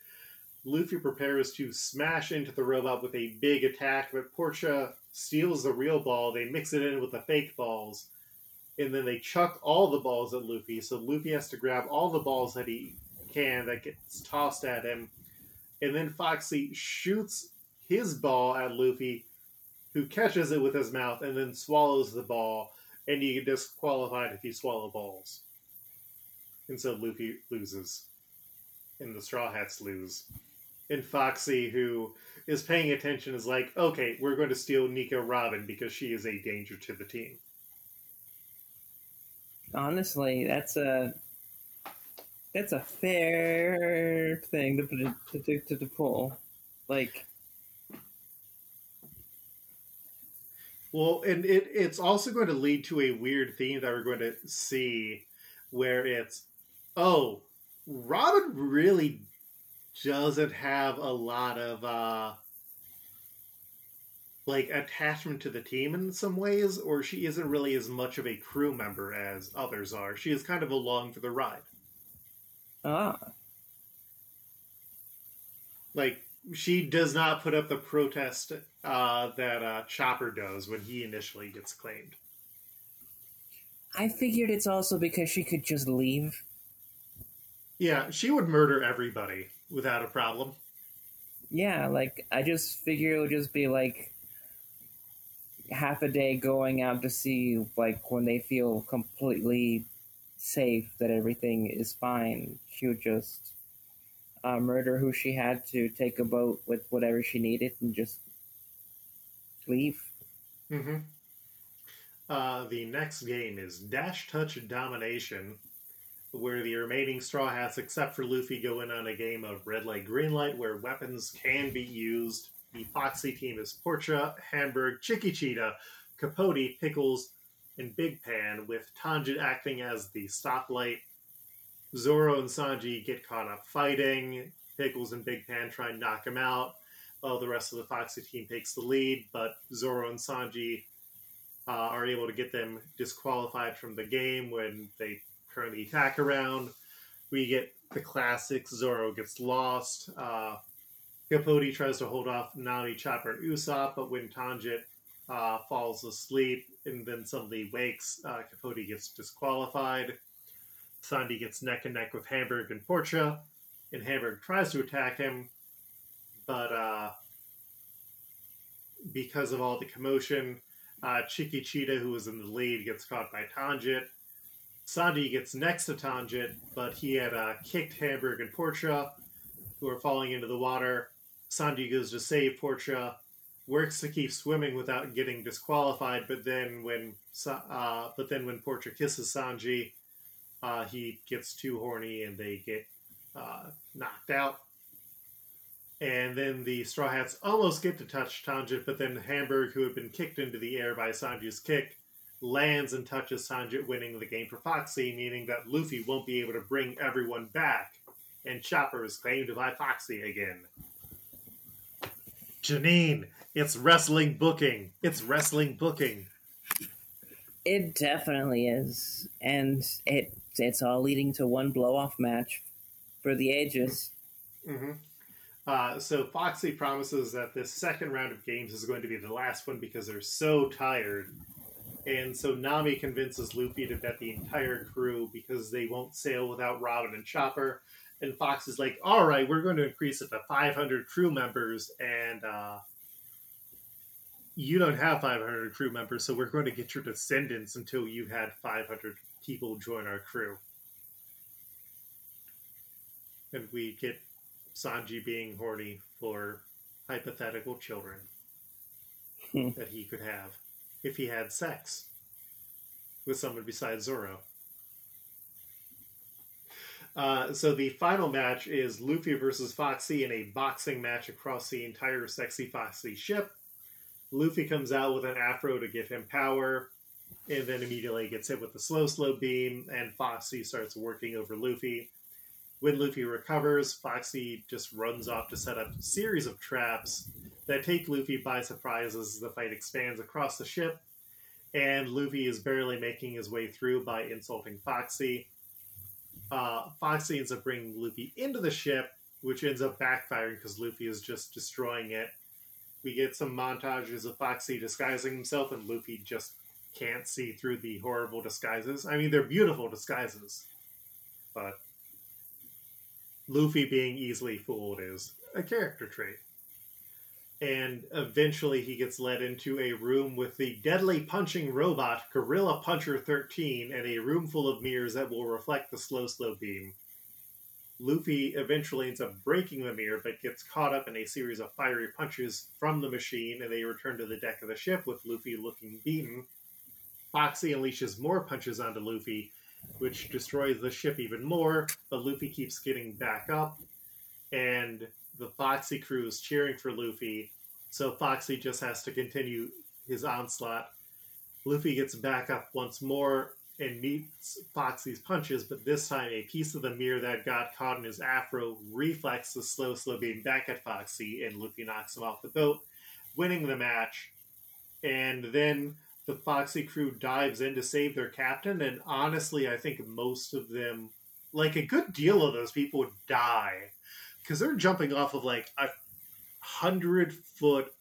Luffy prepares to smash into the robot with a big attack, but Portia steals the real ball. They mix it in with the fake balls, and then they chuck all the balls at Luffy. So Luffy has to grab all the balls that he can that gets tossed at him, and then Foxy shoots his ball at Luffy, who catches it with his mouth and then swallows the ball and you get disqualified if you swallow balls. And so Luffy loses. And the Straw Hats lose. And Foxy, who is paying attention, is like, okay, we're going to steal Nico Robin because she is a danger to the team. Honestly, that's a that's a fair thing to put to to, to, to pull. Like, Well, and it, it's also going to lead to a weird theme that we're going to see where it's, oh, Robin really doesn't have a lot of, uh, like, attachment to the team in some ways, or she isn't really as much of a crew member as others are. She is kind of along for the ride. ah, Like, she does not put up the protest uh, that uh, Chopper does when he initially gets claimed. I figured it's also because she could just leave. Yeah, she would murder everybody without a problem. Yeah, like I just figure it would just be like half a day going out to see like when they feel completely safe that everything is fine. She would just uh, murder who she had to, take a boat with whatever she needed, and just leave. Mm-hmm. Uh, the next game is Dash Touch Domination, where the remaining Straw Hats, except for Luffy, go in on a game of Red Light, Green Light, where weapons can be used. The Foxy team is Portia, Hamburg, Chicky Cheetah, Capote, Pickles, and Big Pan, with Tanjit acting as the stoplight. Zoro and Sanji get caught up fighting. Pickles and Big Pan try and knock him out. While the rest of the Foxy team takes the lead, but Zoro and Sanji uh, are able to get them disqualified from the game when they the attack around. We get the classics. Zoro gets lost. Uh, Capote tries to hold off Nami, Chopper, and Usopp, but when Tanjit uh, falls asleep and then suddenly wakes, uh, Capote gets disqualified. Sanji gets neck and neck with Hamburg and Portia, and Hamburg tries to attack him, but uh, because of all the commotion, uh, Chiki Cheetah, who was in the lead, gets caught by Tanjit. Sanji gets next to Tanjit, but he had uh, kicked Hamburg and Portia, who are falling into the water. Sanji goes to save Portia, works to keep swimming without getting disqualified, but then when uh, but then when Portia kisses Sanji, uh, he gets too horny and they get uh, knocked out. And then the Straw Hats almost get to touch Tanjit, but then Hamburg, who had been kicked into the air by Sanji's kick, lands and touches Tanjit, winning the game for Foxy, meaning that Luffy won't be able to bring everyone back, and Chopper is claimed by Foxy again. Janine, it's wrestling booking. It's wrestling booking. It definitely is, and it it's all leading to one blow off match for the ages. hmm Uh, so Foxy promises that this second round of games is going to be the last one because they're so tired. And so Nami convinces Luffy to bet the entire crew because they won't sail without Robin and Chopper. And Fox is like, all right, we're going to increase it to 500 crew members. And uh, you don't have 500 crew members, so we're going to get your descendants until you've had 500 people join our crew. And we get Sanji being horny for hypothetical children Hmm. that he could have if he had sex with someone besides Zoro. Uh, so the final match is Luffy versus Foxy in a boxing match across the entire Sexy Foxy ship. Luffy comes out with an afro to give him power, and then immediately gets hit with the slow, slow beam, and Foxy starts working over Luffy. When Luffy recovers, Foxy just runs off to set up a series of traps that take Luffy by surprise as the fight expands across the ship, and Luffy is barely making his way through by insulting Foxy. Uh, Foxy ends up bringing Luffy into the ship, which ends up backfiring because Luffy is just destroying it. We get some montages of Foxy disguising himself, and Luffy just can't see through the horrible disguises. I mean, they're beautiful disguises, but Luffy being easily fooled is a character trait. And eventually he gets led into a room with the deadly punching robot Gorilla Puncher 13 and a room full of mirrors that will reflect the slow, slow beam. Luffy eventually ends up breaking the mirror but gets caught up in a series of fiery punches from the machine and they return to the deck of the ship with Luffy looking beaten. Foxy unleashes more punches onto Luffy, which destroys the ship even more, but Luffy keeps getting back up, and the Foxy crew is cheering for Luffy, so Foxy just has to continue his onslaught. Luffy gets back up once more and meets Foxy's punches, but this time a piece of the mirror that got caught in his afro reflects the slow, slow beam back at Foxy, and Luffy knocks him off the boat, winning the match. And then the Foxy crew dives in to save their captain, and honestly, I think most of them, like a good deal of those people, would die because they're jumping off of like a hundred foot,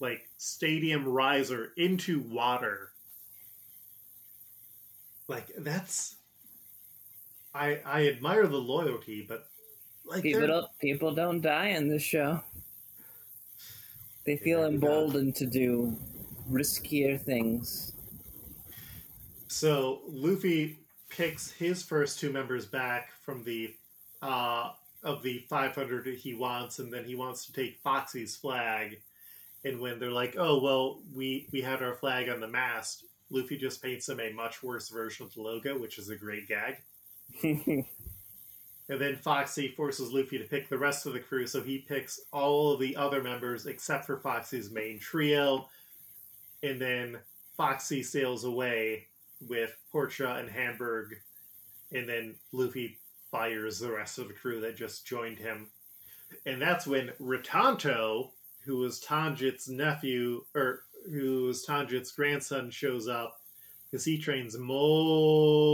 like stadium riser into water. Like that's, I I admire the loyalty, but like People don't people don't die in this show. They feel Yeah, emboldened to do riskier things. So Luffy picks his first two members back from the uh, of the 500 he wants, and then he wants to take Foxy's flag. And when they're like, "Oh well, we we had our flag on the mast," Luffy just paints him a much worse version of the logo, which is a great gag. And then Foxy forces Luffy to pick the rest of the crew, so he picks all of the other members except for Foxy's main trio. and then Foxy sails away with Portia and Hamburg, and then Luffy fires the rest of the crew that just joined him. And that's when Ritanto, who was Tanjit's nephew, or who was Tanjit's grandson, shows up because he trains moles.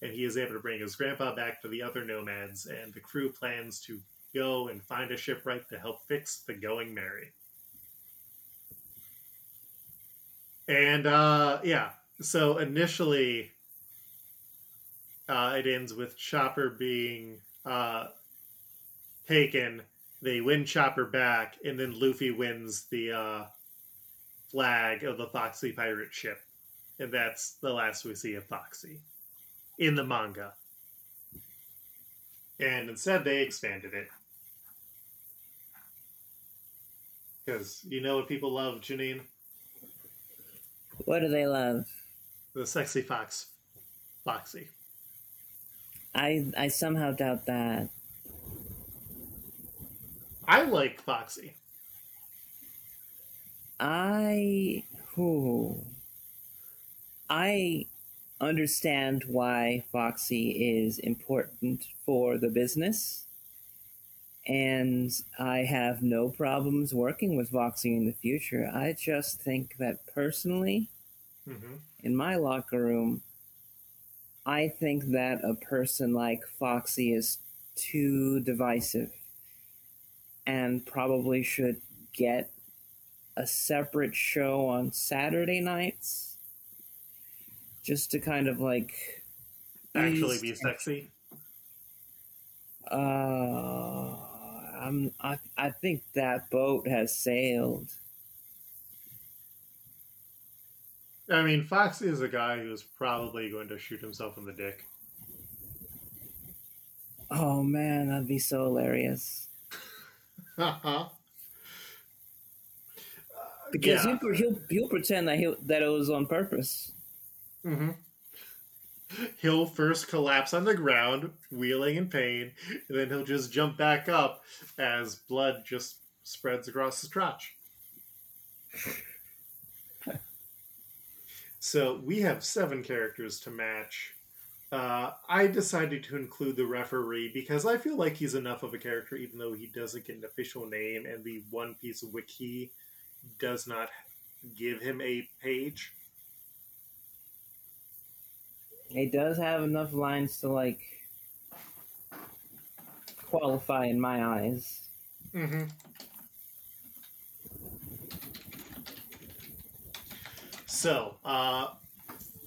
And he is able to bring his grandpa back to the other nomads, and the crew plans to go and find a shipwright to help fix the Going Merry. And uh, yeah, so initially, uh, it ends with Chopper being uh, taken. They win Chopper back, and then Luffy wins the uh, flag of the Foxy pirate ship, and that's the last we see of Foxy in the manga. And instead, they expanded it because you know what people love, Janine, What do they love? the sexy fox, Foxy. I I somehow doubt that. I like Foxy. I who I understand why Foxy is important for the business. And I have no problems working with Foxy in the future. I just think that personally, hmm in my locker room, I think that a person like Foxy is too divisive and probably should get a separate show on Saturday nights just to kind of like Actually, be sexy. Uh, I'm, I, I think that boat has sailed. I mean, Foxy is a guy who's probably going to shoot himself in the dick. Oh man, that'd be so hilarious. Uh-huh. Because yeah. he'll, he'll he'll pretend that he that it was on purpose. hmm He'll first collapse on the ground, wheeling in pain, and then he'll just jump back up as blood just spreads across his crotch. so we have seven characters to match. Uh, I decided to include the referee because I feel like he's enough of a character, even though he doesn't get an official name, and the One Piece wiki does not give him a page. He does have enough lines to like qualify in my eyes. Mm-hmm. So, uh,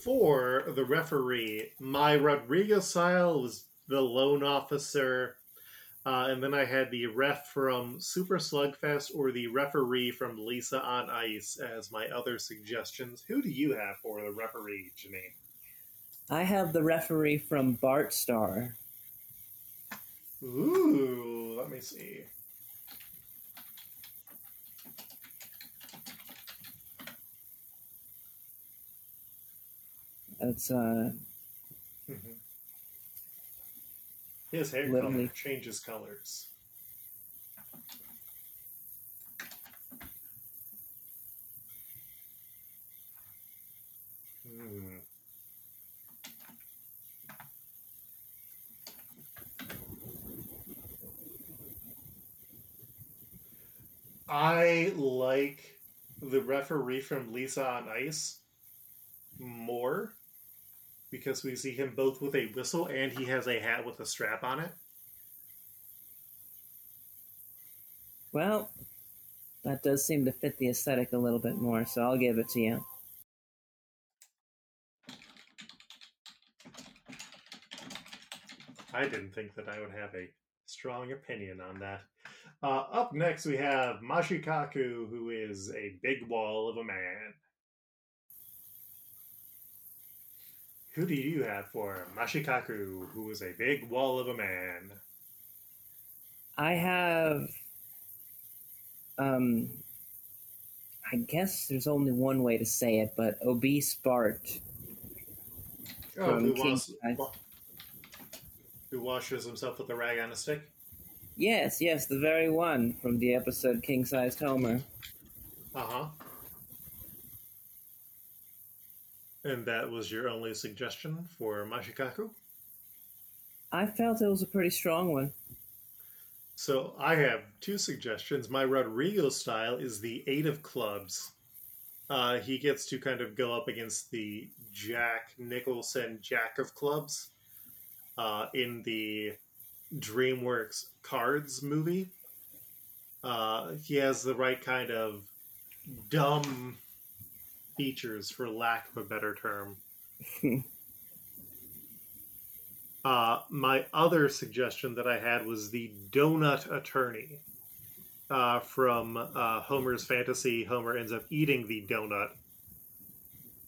for the referee, my Rodrigo style was the lone officer, uh, and then I had the ref from Super Slugfest or the referee from Lisa on Ice as my other suggestions. Who do you have for the referee, Janine? I have the referee from Bart Star. Ooh, let me see. That's uh Mhm. His hair color changes colors. Hmm. I like the referee from Lisa on Ice more because we see him both with a whistle and he has a hat with a strap on it. well, that does seem to fit the aesthetic a little bit more, so I'll give it to you. I didn't think that I would have a strong opinion on that. Uh, up next, we have Mashikaku, who is a big wall of a man. Who do you have for Mashikaku, who is a big wall of a man? I have um I guess there's only one way to say it, but obese Bart. Oh, who King wants? Size. wa- who washes himself with a rag on a stick? Yes, yes, the very one from the episode King Sized Homer. Uh huh. And that was your only suggestion for Mashikaku? I felt it was a pretty strong one. So I have two suggestions. My Rodrigo style is the Eight of Clubs. Uh, he gets to kind of go up against the Jack Nicholson Jack of Clubs uh, in the DreamWorks Cards movie. Uh, he has the right kind of dumb features, for lack of a better term. Uh, my other suggestion that I had was the Donut Attorney uh, from uh, Homer's Fantasy. Homer ends up eating the Donut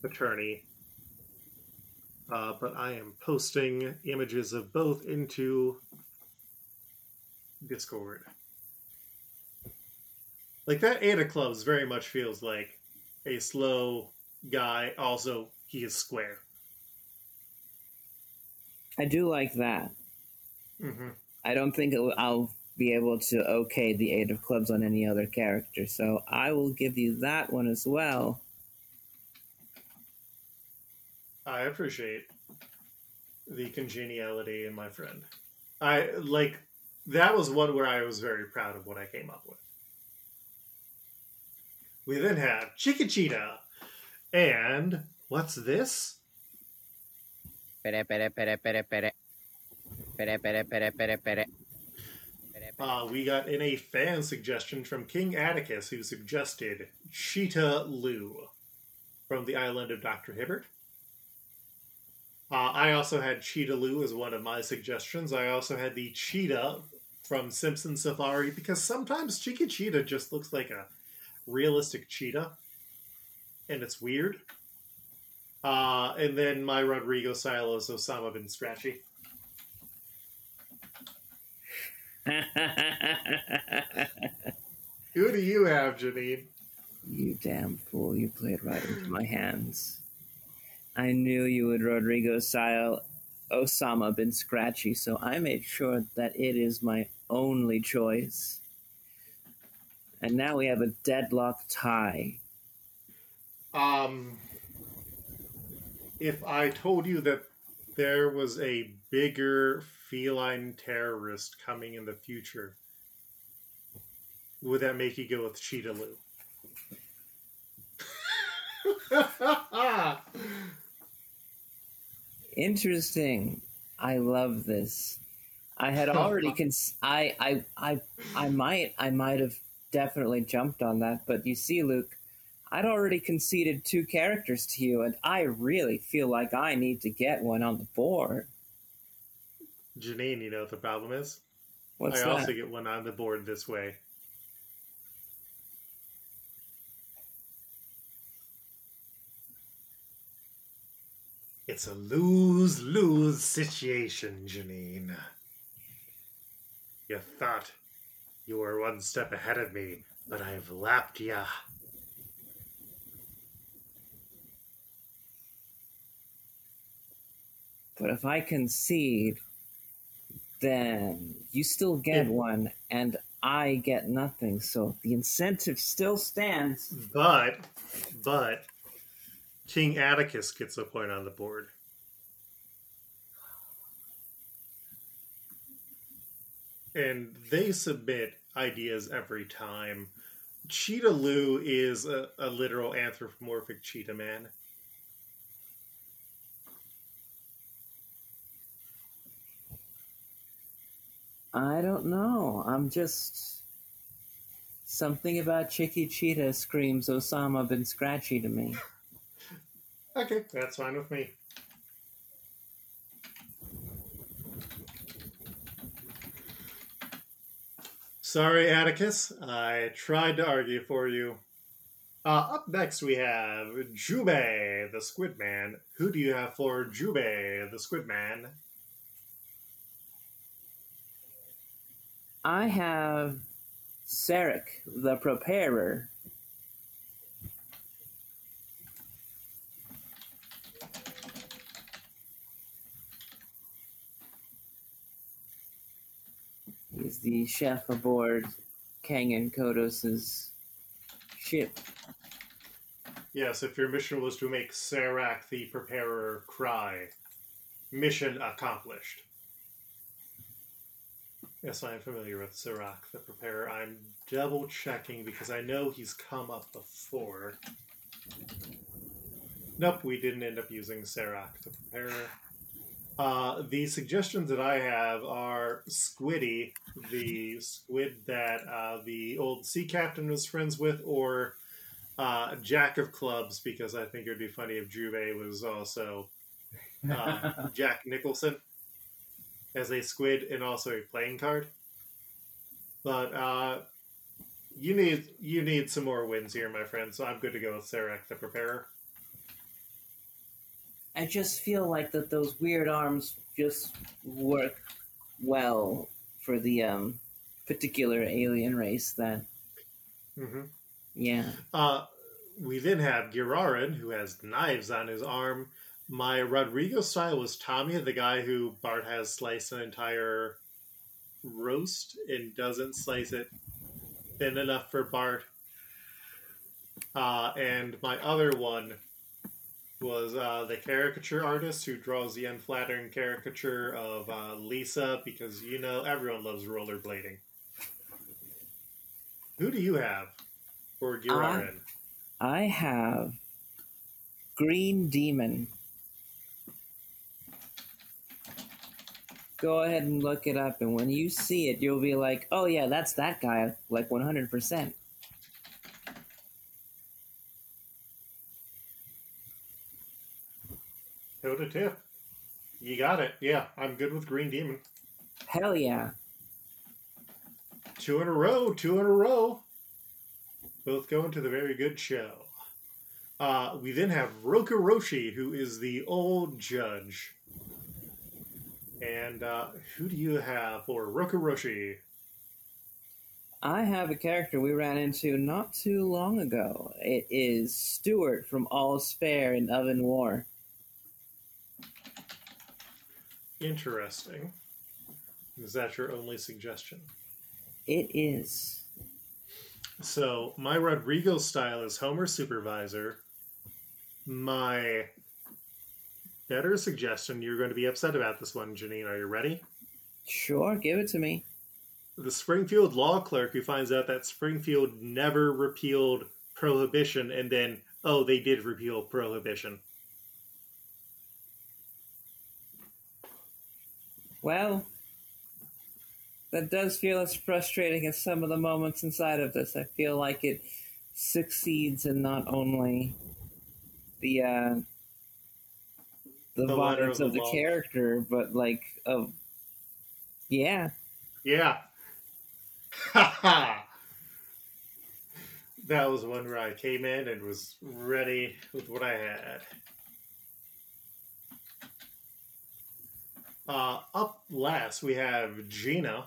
Attorney. Uh, but I am posting images of both into Discord. Like that Eight of Clubs very much feels like a slow guy. Also, he is square. I do like that. Mm-hmm. I don't think it will, I'll be able to okay the Eight of Clubs on any other character, so I will give you that one as well. I appreciate the congeniality in my friend. I like that was one where I was very proud of what I came up with. We then have Chiquitita, and what's this? Uh, we got in a fan suggestion from King Atticus, who suggested Cheetah Lou from the island of Dr. Hibbert. Uh, I also had Cheetah Lou as one of my suggestions. I also had the cheetah from Simpson Safari because sometimes Cheeky Cheetah just looks like a realistic cheetah, and it's weird. Uh, and then my Rodrigo Silos Osama bin Scratchy. Who do you have, Janine? you damn fool, you played right into my hands. I knew you would Rodrigo style Osama bin Scratchy, so I made sure that it is my only choice. And now we have a deadlock tie. Um, if I told you that there was a bigger feline terrorist coming in the future, would that make you go with Cheetah Lou? Interesting. I love this. I had already cons- I, I I I might I might have definitely jumped on that, but you see, Luke, I'd already conceded two characters to you, and I really feel like I need to get one on the board. Janine, you know what the problem is? What's I that? also get one on the board this way. It's a lose lose situation, Janine. You thought you were one step ahead of me, but I've lapped ya. But if I concede, then you still get Yeah. one, and I get nothing. So the incentive still stands. But, but, King Atticus gets a point on the board. And they submit ideas every time. Cheetah Lou is a, a literal anthropomorphic cheetah man. I don't know. I'm just. Something about Chicky Cheetah screams Osama bin Scratchy to me. Okay, that's fine with me. Sorry, Atticus. I tried to argue for you. Uh, up next, we have Jubei, the Squid Man. Who do you have for Jubei, the Squid Man? I have Serak, the preparer. He's the chef aboard Kang and Kodos's ship. Yes, if your mission was to make Serak the Preparer cry, mission accomplished. Yes, I am familiar with Serak the Preparer. I'm double checking because I know he's come up before. Nope, we didn't end up using Serak the Preparer. Uh, the suggestions that I have are Squiddy, the squid that uh, the old sea captain was friends with, or uh, Jack of Clubs, because I think it would be funny if Jubei was also uh, Jack Nicholson as a squid and also a playing card. But uh, you need you need some more wins here, my friend. So I'm good to go with Serak the Preparer. I just feel like that those weird arms just work well for the um, particular alien race. Then, Mm-hmm. yeah, Uh, we then have Girarin, who has knives on his arm. My Rodrigo style was Tommy, the guy who Bart has sliced an entire roast and doesn't slice it thin enough for Bart. Uh, and my other one was uh, the caricature artist who draws the unflattering caricature of uh, Lisa because you know everyone loves rollerblading. Who do you have for Girarin? I have Green Demon. Go ahead and look it up, and when you see it, you'll be like, oh yeah, that's that guy, like 100%. Toe to tip. You got it. Yeah, I'm good with Green Demon. Hell yeah! Two in a row, two in a row. Both going to the very good show. Uh, we then have Roka Roshi, who is the old judge. And uh, who do you have for Roka Roshi? I have a character we ran into not too long ago. It is Stuart from All's Fair in Oven War. Interesting. Is that your only suggestion? It is. So my Rodrigo style is Homer Supervisor. My better suggestion, you're going to be upset about this one, Janine. Are you ready? Sure, give it to me. The Springfield law clerk who finds out that Springfield never repealed prohibition and then, oh, they did repeal prohibition. Well, that does feel as frustrating as some of the moments inside of this. I feel like it succeeds in not only the uh, the, The violence of of the the character, but like of yeah, Yeah. Ha ha! That was one where I came in and was ready with what I had. Uh, up last, we have Gina.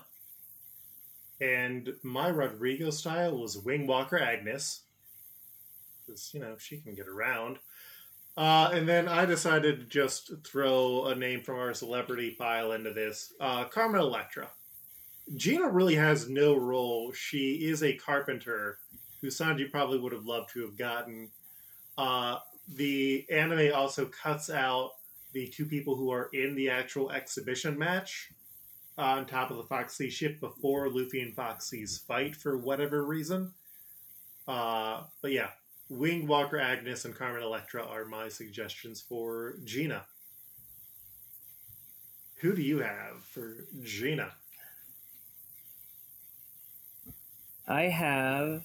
And my Rodrigo style was Wingwalker Agnes. Because, you know, she can get around. Uh, and then I decided to just throw a name from our celebrity pile into this uh, Carmen Electra. Gina really has no role. She is a carpenter who Sanji probably would have loved to have gotten. Uh, the anime also cuts out the two people who are in the actual exhibition match uh, on top of the Foxy ship before Luffy and Foxy's fight for whatever reason. Uh, but yeah, Winged Walker Agnes and Carmen Electra are my suggestions for Gina. Who do you have for Gina? I have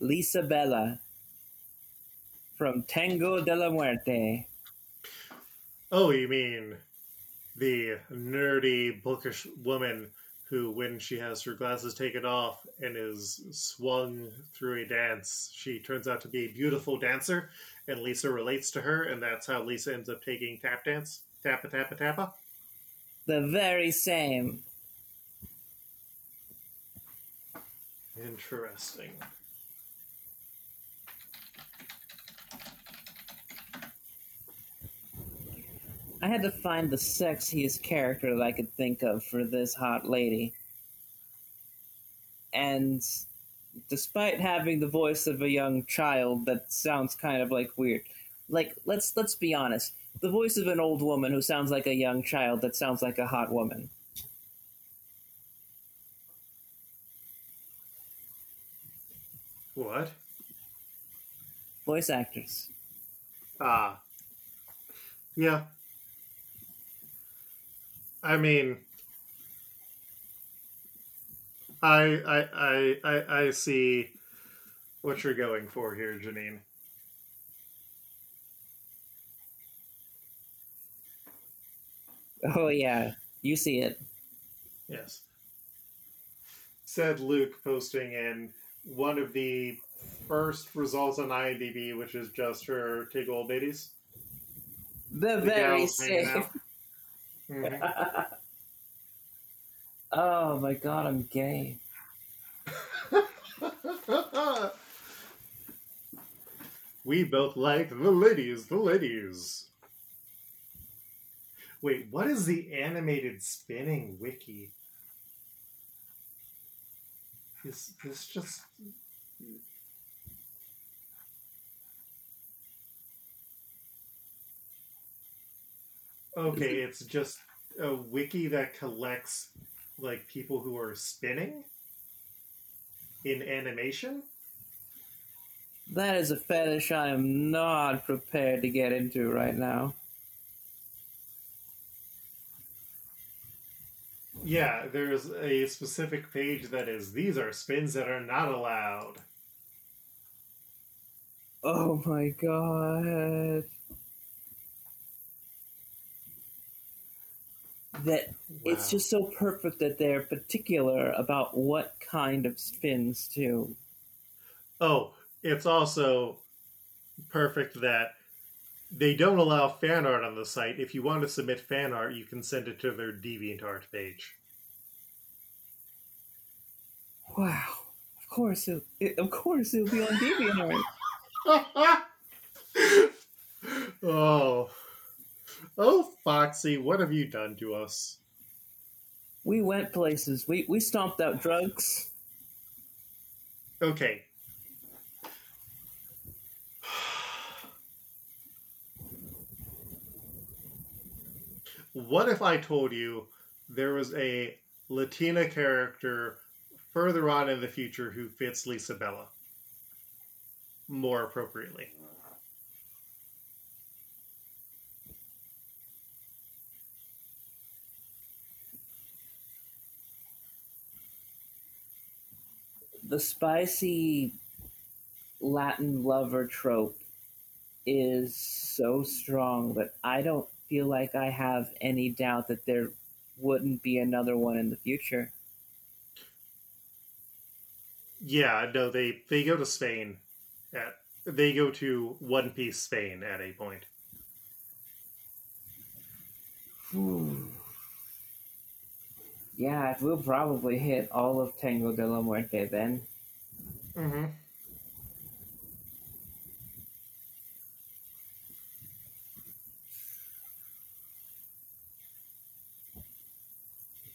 Lisa Bella from Tango de la Muerte. Oh, you mean the nerdy, bookish woman who, when she has her glasses taken off and is swung through a dance, she turns out to be a beautiful dancer, and Lisa relates to her, and that's how Lisa ends up taking tap dance? Tappa, tappa, tappa? The very same. Interesting. I had to find the sexiest character that I could think of for this hot lady. and despite having the voice of a young child, that sounds kind of like weird. Like let's let's be honest, the voice of an old woman who sounds like a young child that sounds like a hot woman. What? Voice actors. Ah. Yeah. I mean, I, I I I I see what you're going for here, Janine. Oh yeah, you see it. Yes. Said Luke posting in one of the first results on IMDb, which is just her Tig Old Ladies. The, The very safe. Out. Mhm. oh my god, I'm gay. we both like the ladies, the ladies. Wait, what is the animated spinning wiki? Is this just. Okay, it's just a wiki that collects like people who are spinning in animation. That is a fetish I am not prepared to get into right now. Yeah, there's a specific page that is these are spins that are not allowed. Oh my god. That it's just so perfect that they're particular about what kind of spins too. Oh, it's also perfect that they don't allow fan art on the site. If you want to submit fan art, you can send it to their DeviantArt page. Wow. Of course it, it of course it'll be on DeviantArt. oh. Oh, Foxy, what have you done to us? We went places. We we stomped out drugs. Okay. What if I told you there was a Latina character further on in the future who fits Lisa Bella more appropriately? The spicy Latin lover trope is so strong that I don't feel like I have any doubt that there wouldn't be another one in the future. Yeah, no, they they go to Spain at they go to One Piece Spain at a point. Hmm. Yeah, we'll probably hit all of Tango de la Muerte then. Mm-hmm.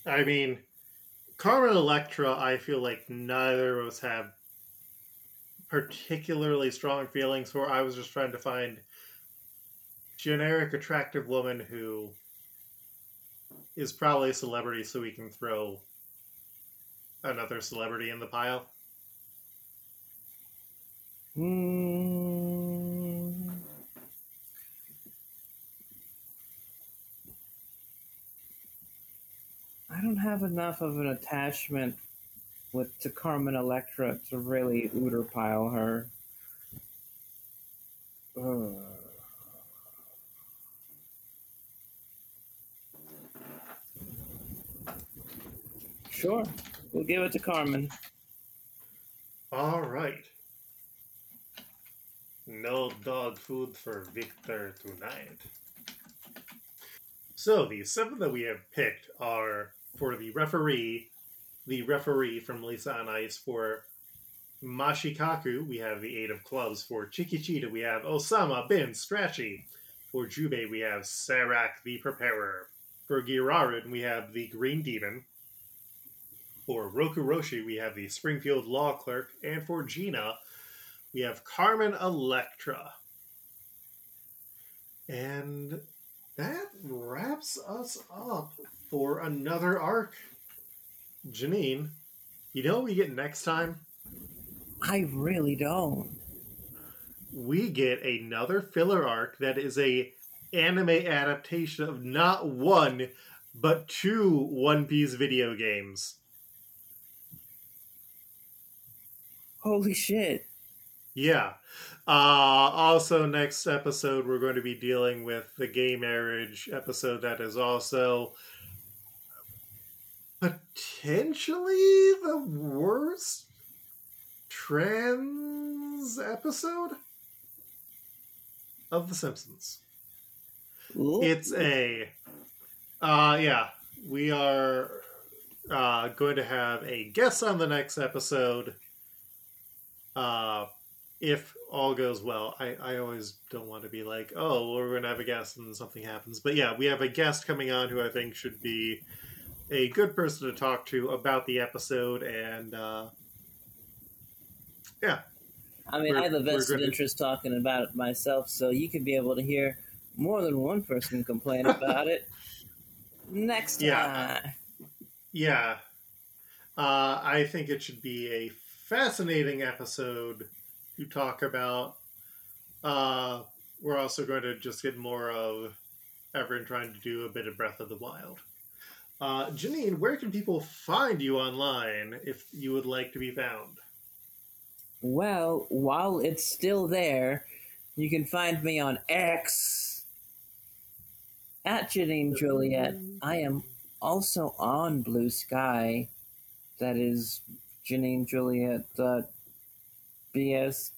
I mean, Carmen Electra, I feel like neither of us have particularly strong feelings for. I was just trying to find generic attractive woman who is probably a celebrity so we can throw another celebrity in the pile. Hmm. I don't have enough of an attachment with to Carmen Electra to really Uter pile her. Ugh. Sure, we'll give it to Carmen. All right. No dog food for Victor tonight. So the seven that we have picked are for the referee, the referee from Lisa on Ice for Mashikaku, we have the eight of clubs. For Chikichita, we have Osama bin Scratchy. For Jubei, we have Serak the Preparer. For Girarin, we have the Green Demon. For Roku Roshi, we have the Springfield Law Clerk, and for Gina, we have Carmen Electra. And that wraps us up for another arc. Janine, you know what we get next time? I really don't. We get another filler arc that is a anime adaptation of not one, but two One Piece video games. Holy shit. Yeah. Uh, also, next episode, we're going to be dealing with the gay marriage episode that is also potentially the worst trans episode of The Simpsons. Ooh. It's a, uh, yeah, we are uh, going to have a guest on the next episode. Uh, if all goes well, I, I always don't want to be like, oh, we're going to have a guest and something happens. But yeah, we have a guest coming on who I think should be a good person to talk to about the episode. And uh, yeah, I mean, we're- I have a vested interest talking about it myself, so you could be able to hear more than one person complain about it next time. Yeah. yeah, uh, I think it should be a fascinating episode to talk about. Uh, we're also going to just get more of everyone trying to do a bit of Breath of the Wild. Uh, Janine, where can people find you online if you would like to be found? Well, while it's still there, you can find me on X at Janine Juliet. I am also on Blue Sky. That is Janine Juliet. dot BSKY.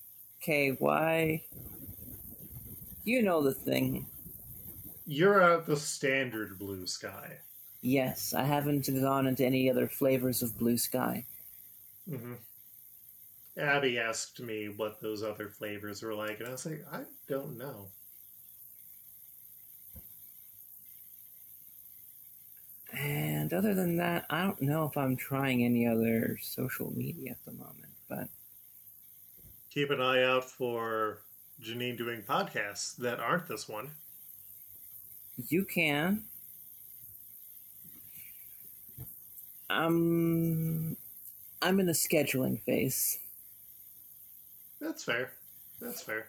You know the thing. You're at the standard blue sky. Yes, I haven't gone into any other flavors of Blue Sky. hmm Abby asked me what those other flavors were like, and I was like, I don't know. And other than that, I don't know if I'm trying any other social media at the moment, but Keep an eye out for Janine doing podcasts that aren't this one. you can. Um, I'm in the scheduling phase. That's fair. That's fair.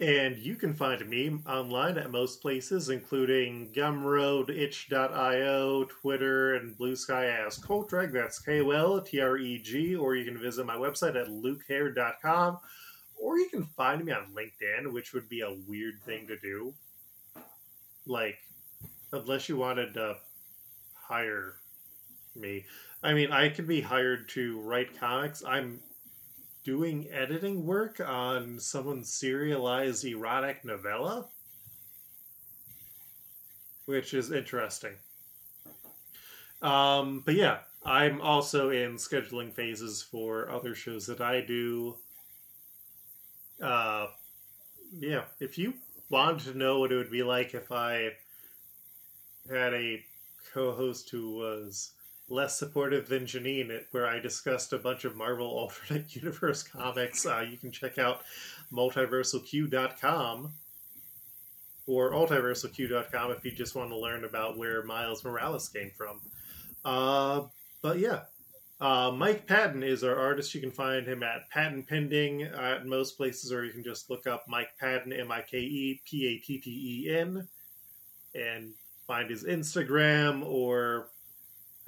And you can find me online at most places, including Gumroad, itch.io, Twitter, and Blue Sky as Koltreg. That's K O L T R E G. Or you can visit my website at lukehair.com. Or you can find me on LinkedIn, which would be a weird thing to do. Like, unless you wanted to hire me. I mean, I could be hired to write comics. I'm doing editing work on someone's serialized erotic novella, which is interesting. Um, but yeah, I'm also in scheduling phases for other shows that I do. Uh, yeah, if you wanted to know what it would be like if I had a co-host who was less supportive than Janine, where I discussed a bunch of Marvel alternate universe comics. Uh, you can check out multiversalq.com or multiversalq.com if you just want to learn about where Miles Morales came from. Uh, but yeah, uh, Mike Patten is our artist. You can find him at Patten Pending at most places, or you can just look up Mike Patten, M I K E P A T T E N, and find his Instagram or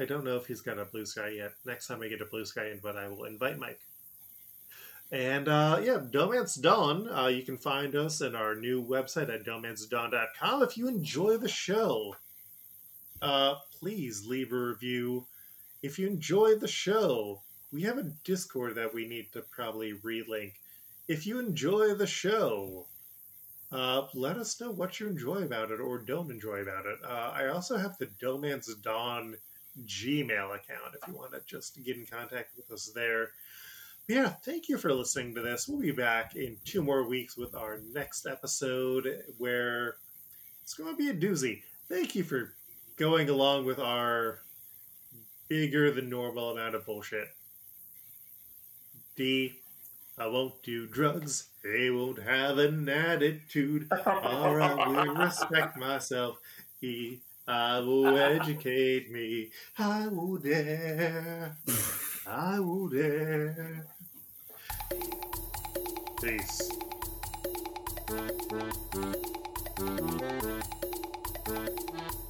I don't know if he's got a blue sky yet. Next time I get a blue sky invite, I will invite Mike. And uh, yeah, Dohmance Dawn. Uh, you can find us in our new website at dohmancedawn.com. If you enjoy the show, uh, please leave a review. If you enjoy the show, we have a Discord that we need to probably relink. If you enjoy the show, uh, let us know what you enjoy about it or don't enjoy about it. Uh, I also have the Dohmance Dawn Gmail account if you want to just get in contact with us there. But yeah, thank you for listening to this. We'll be back in two more weeks with our next episode where it's going to be a doozy. Thank you for going along with our bigger than normal amount of bullshit. D. I won't do drugs. They won't have an attitude. Or I will respect myself. E. I will educate me. I will dare. I will dare. Peace. Thank you.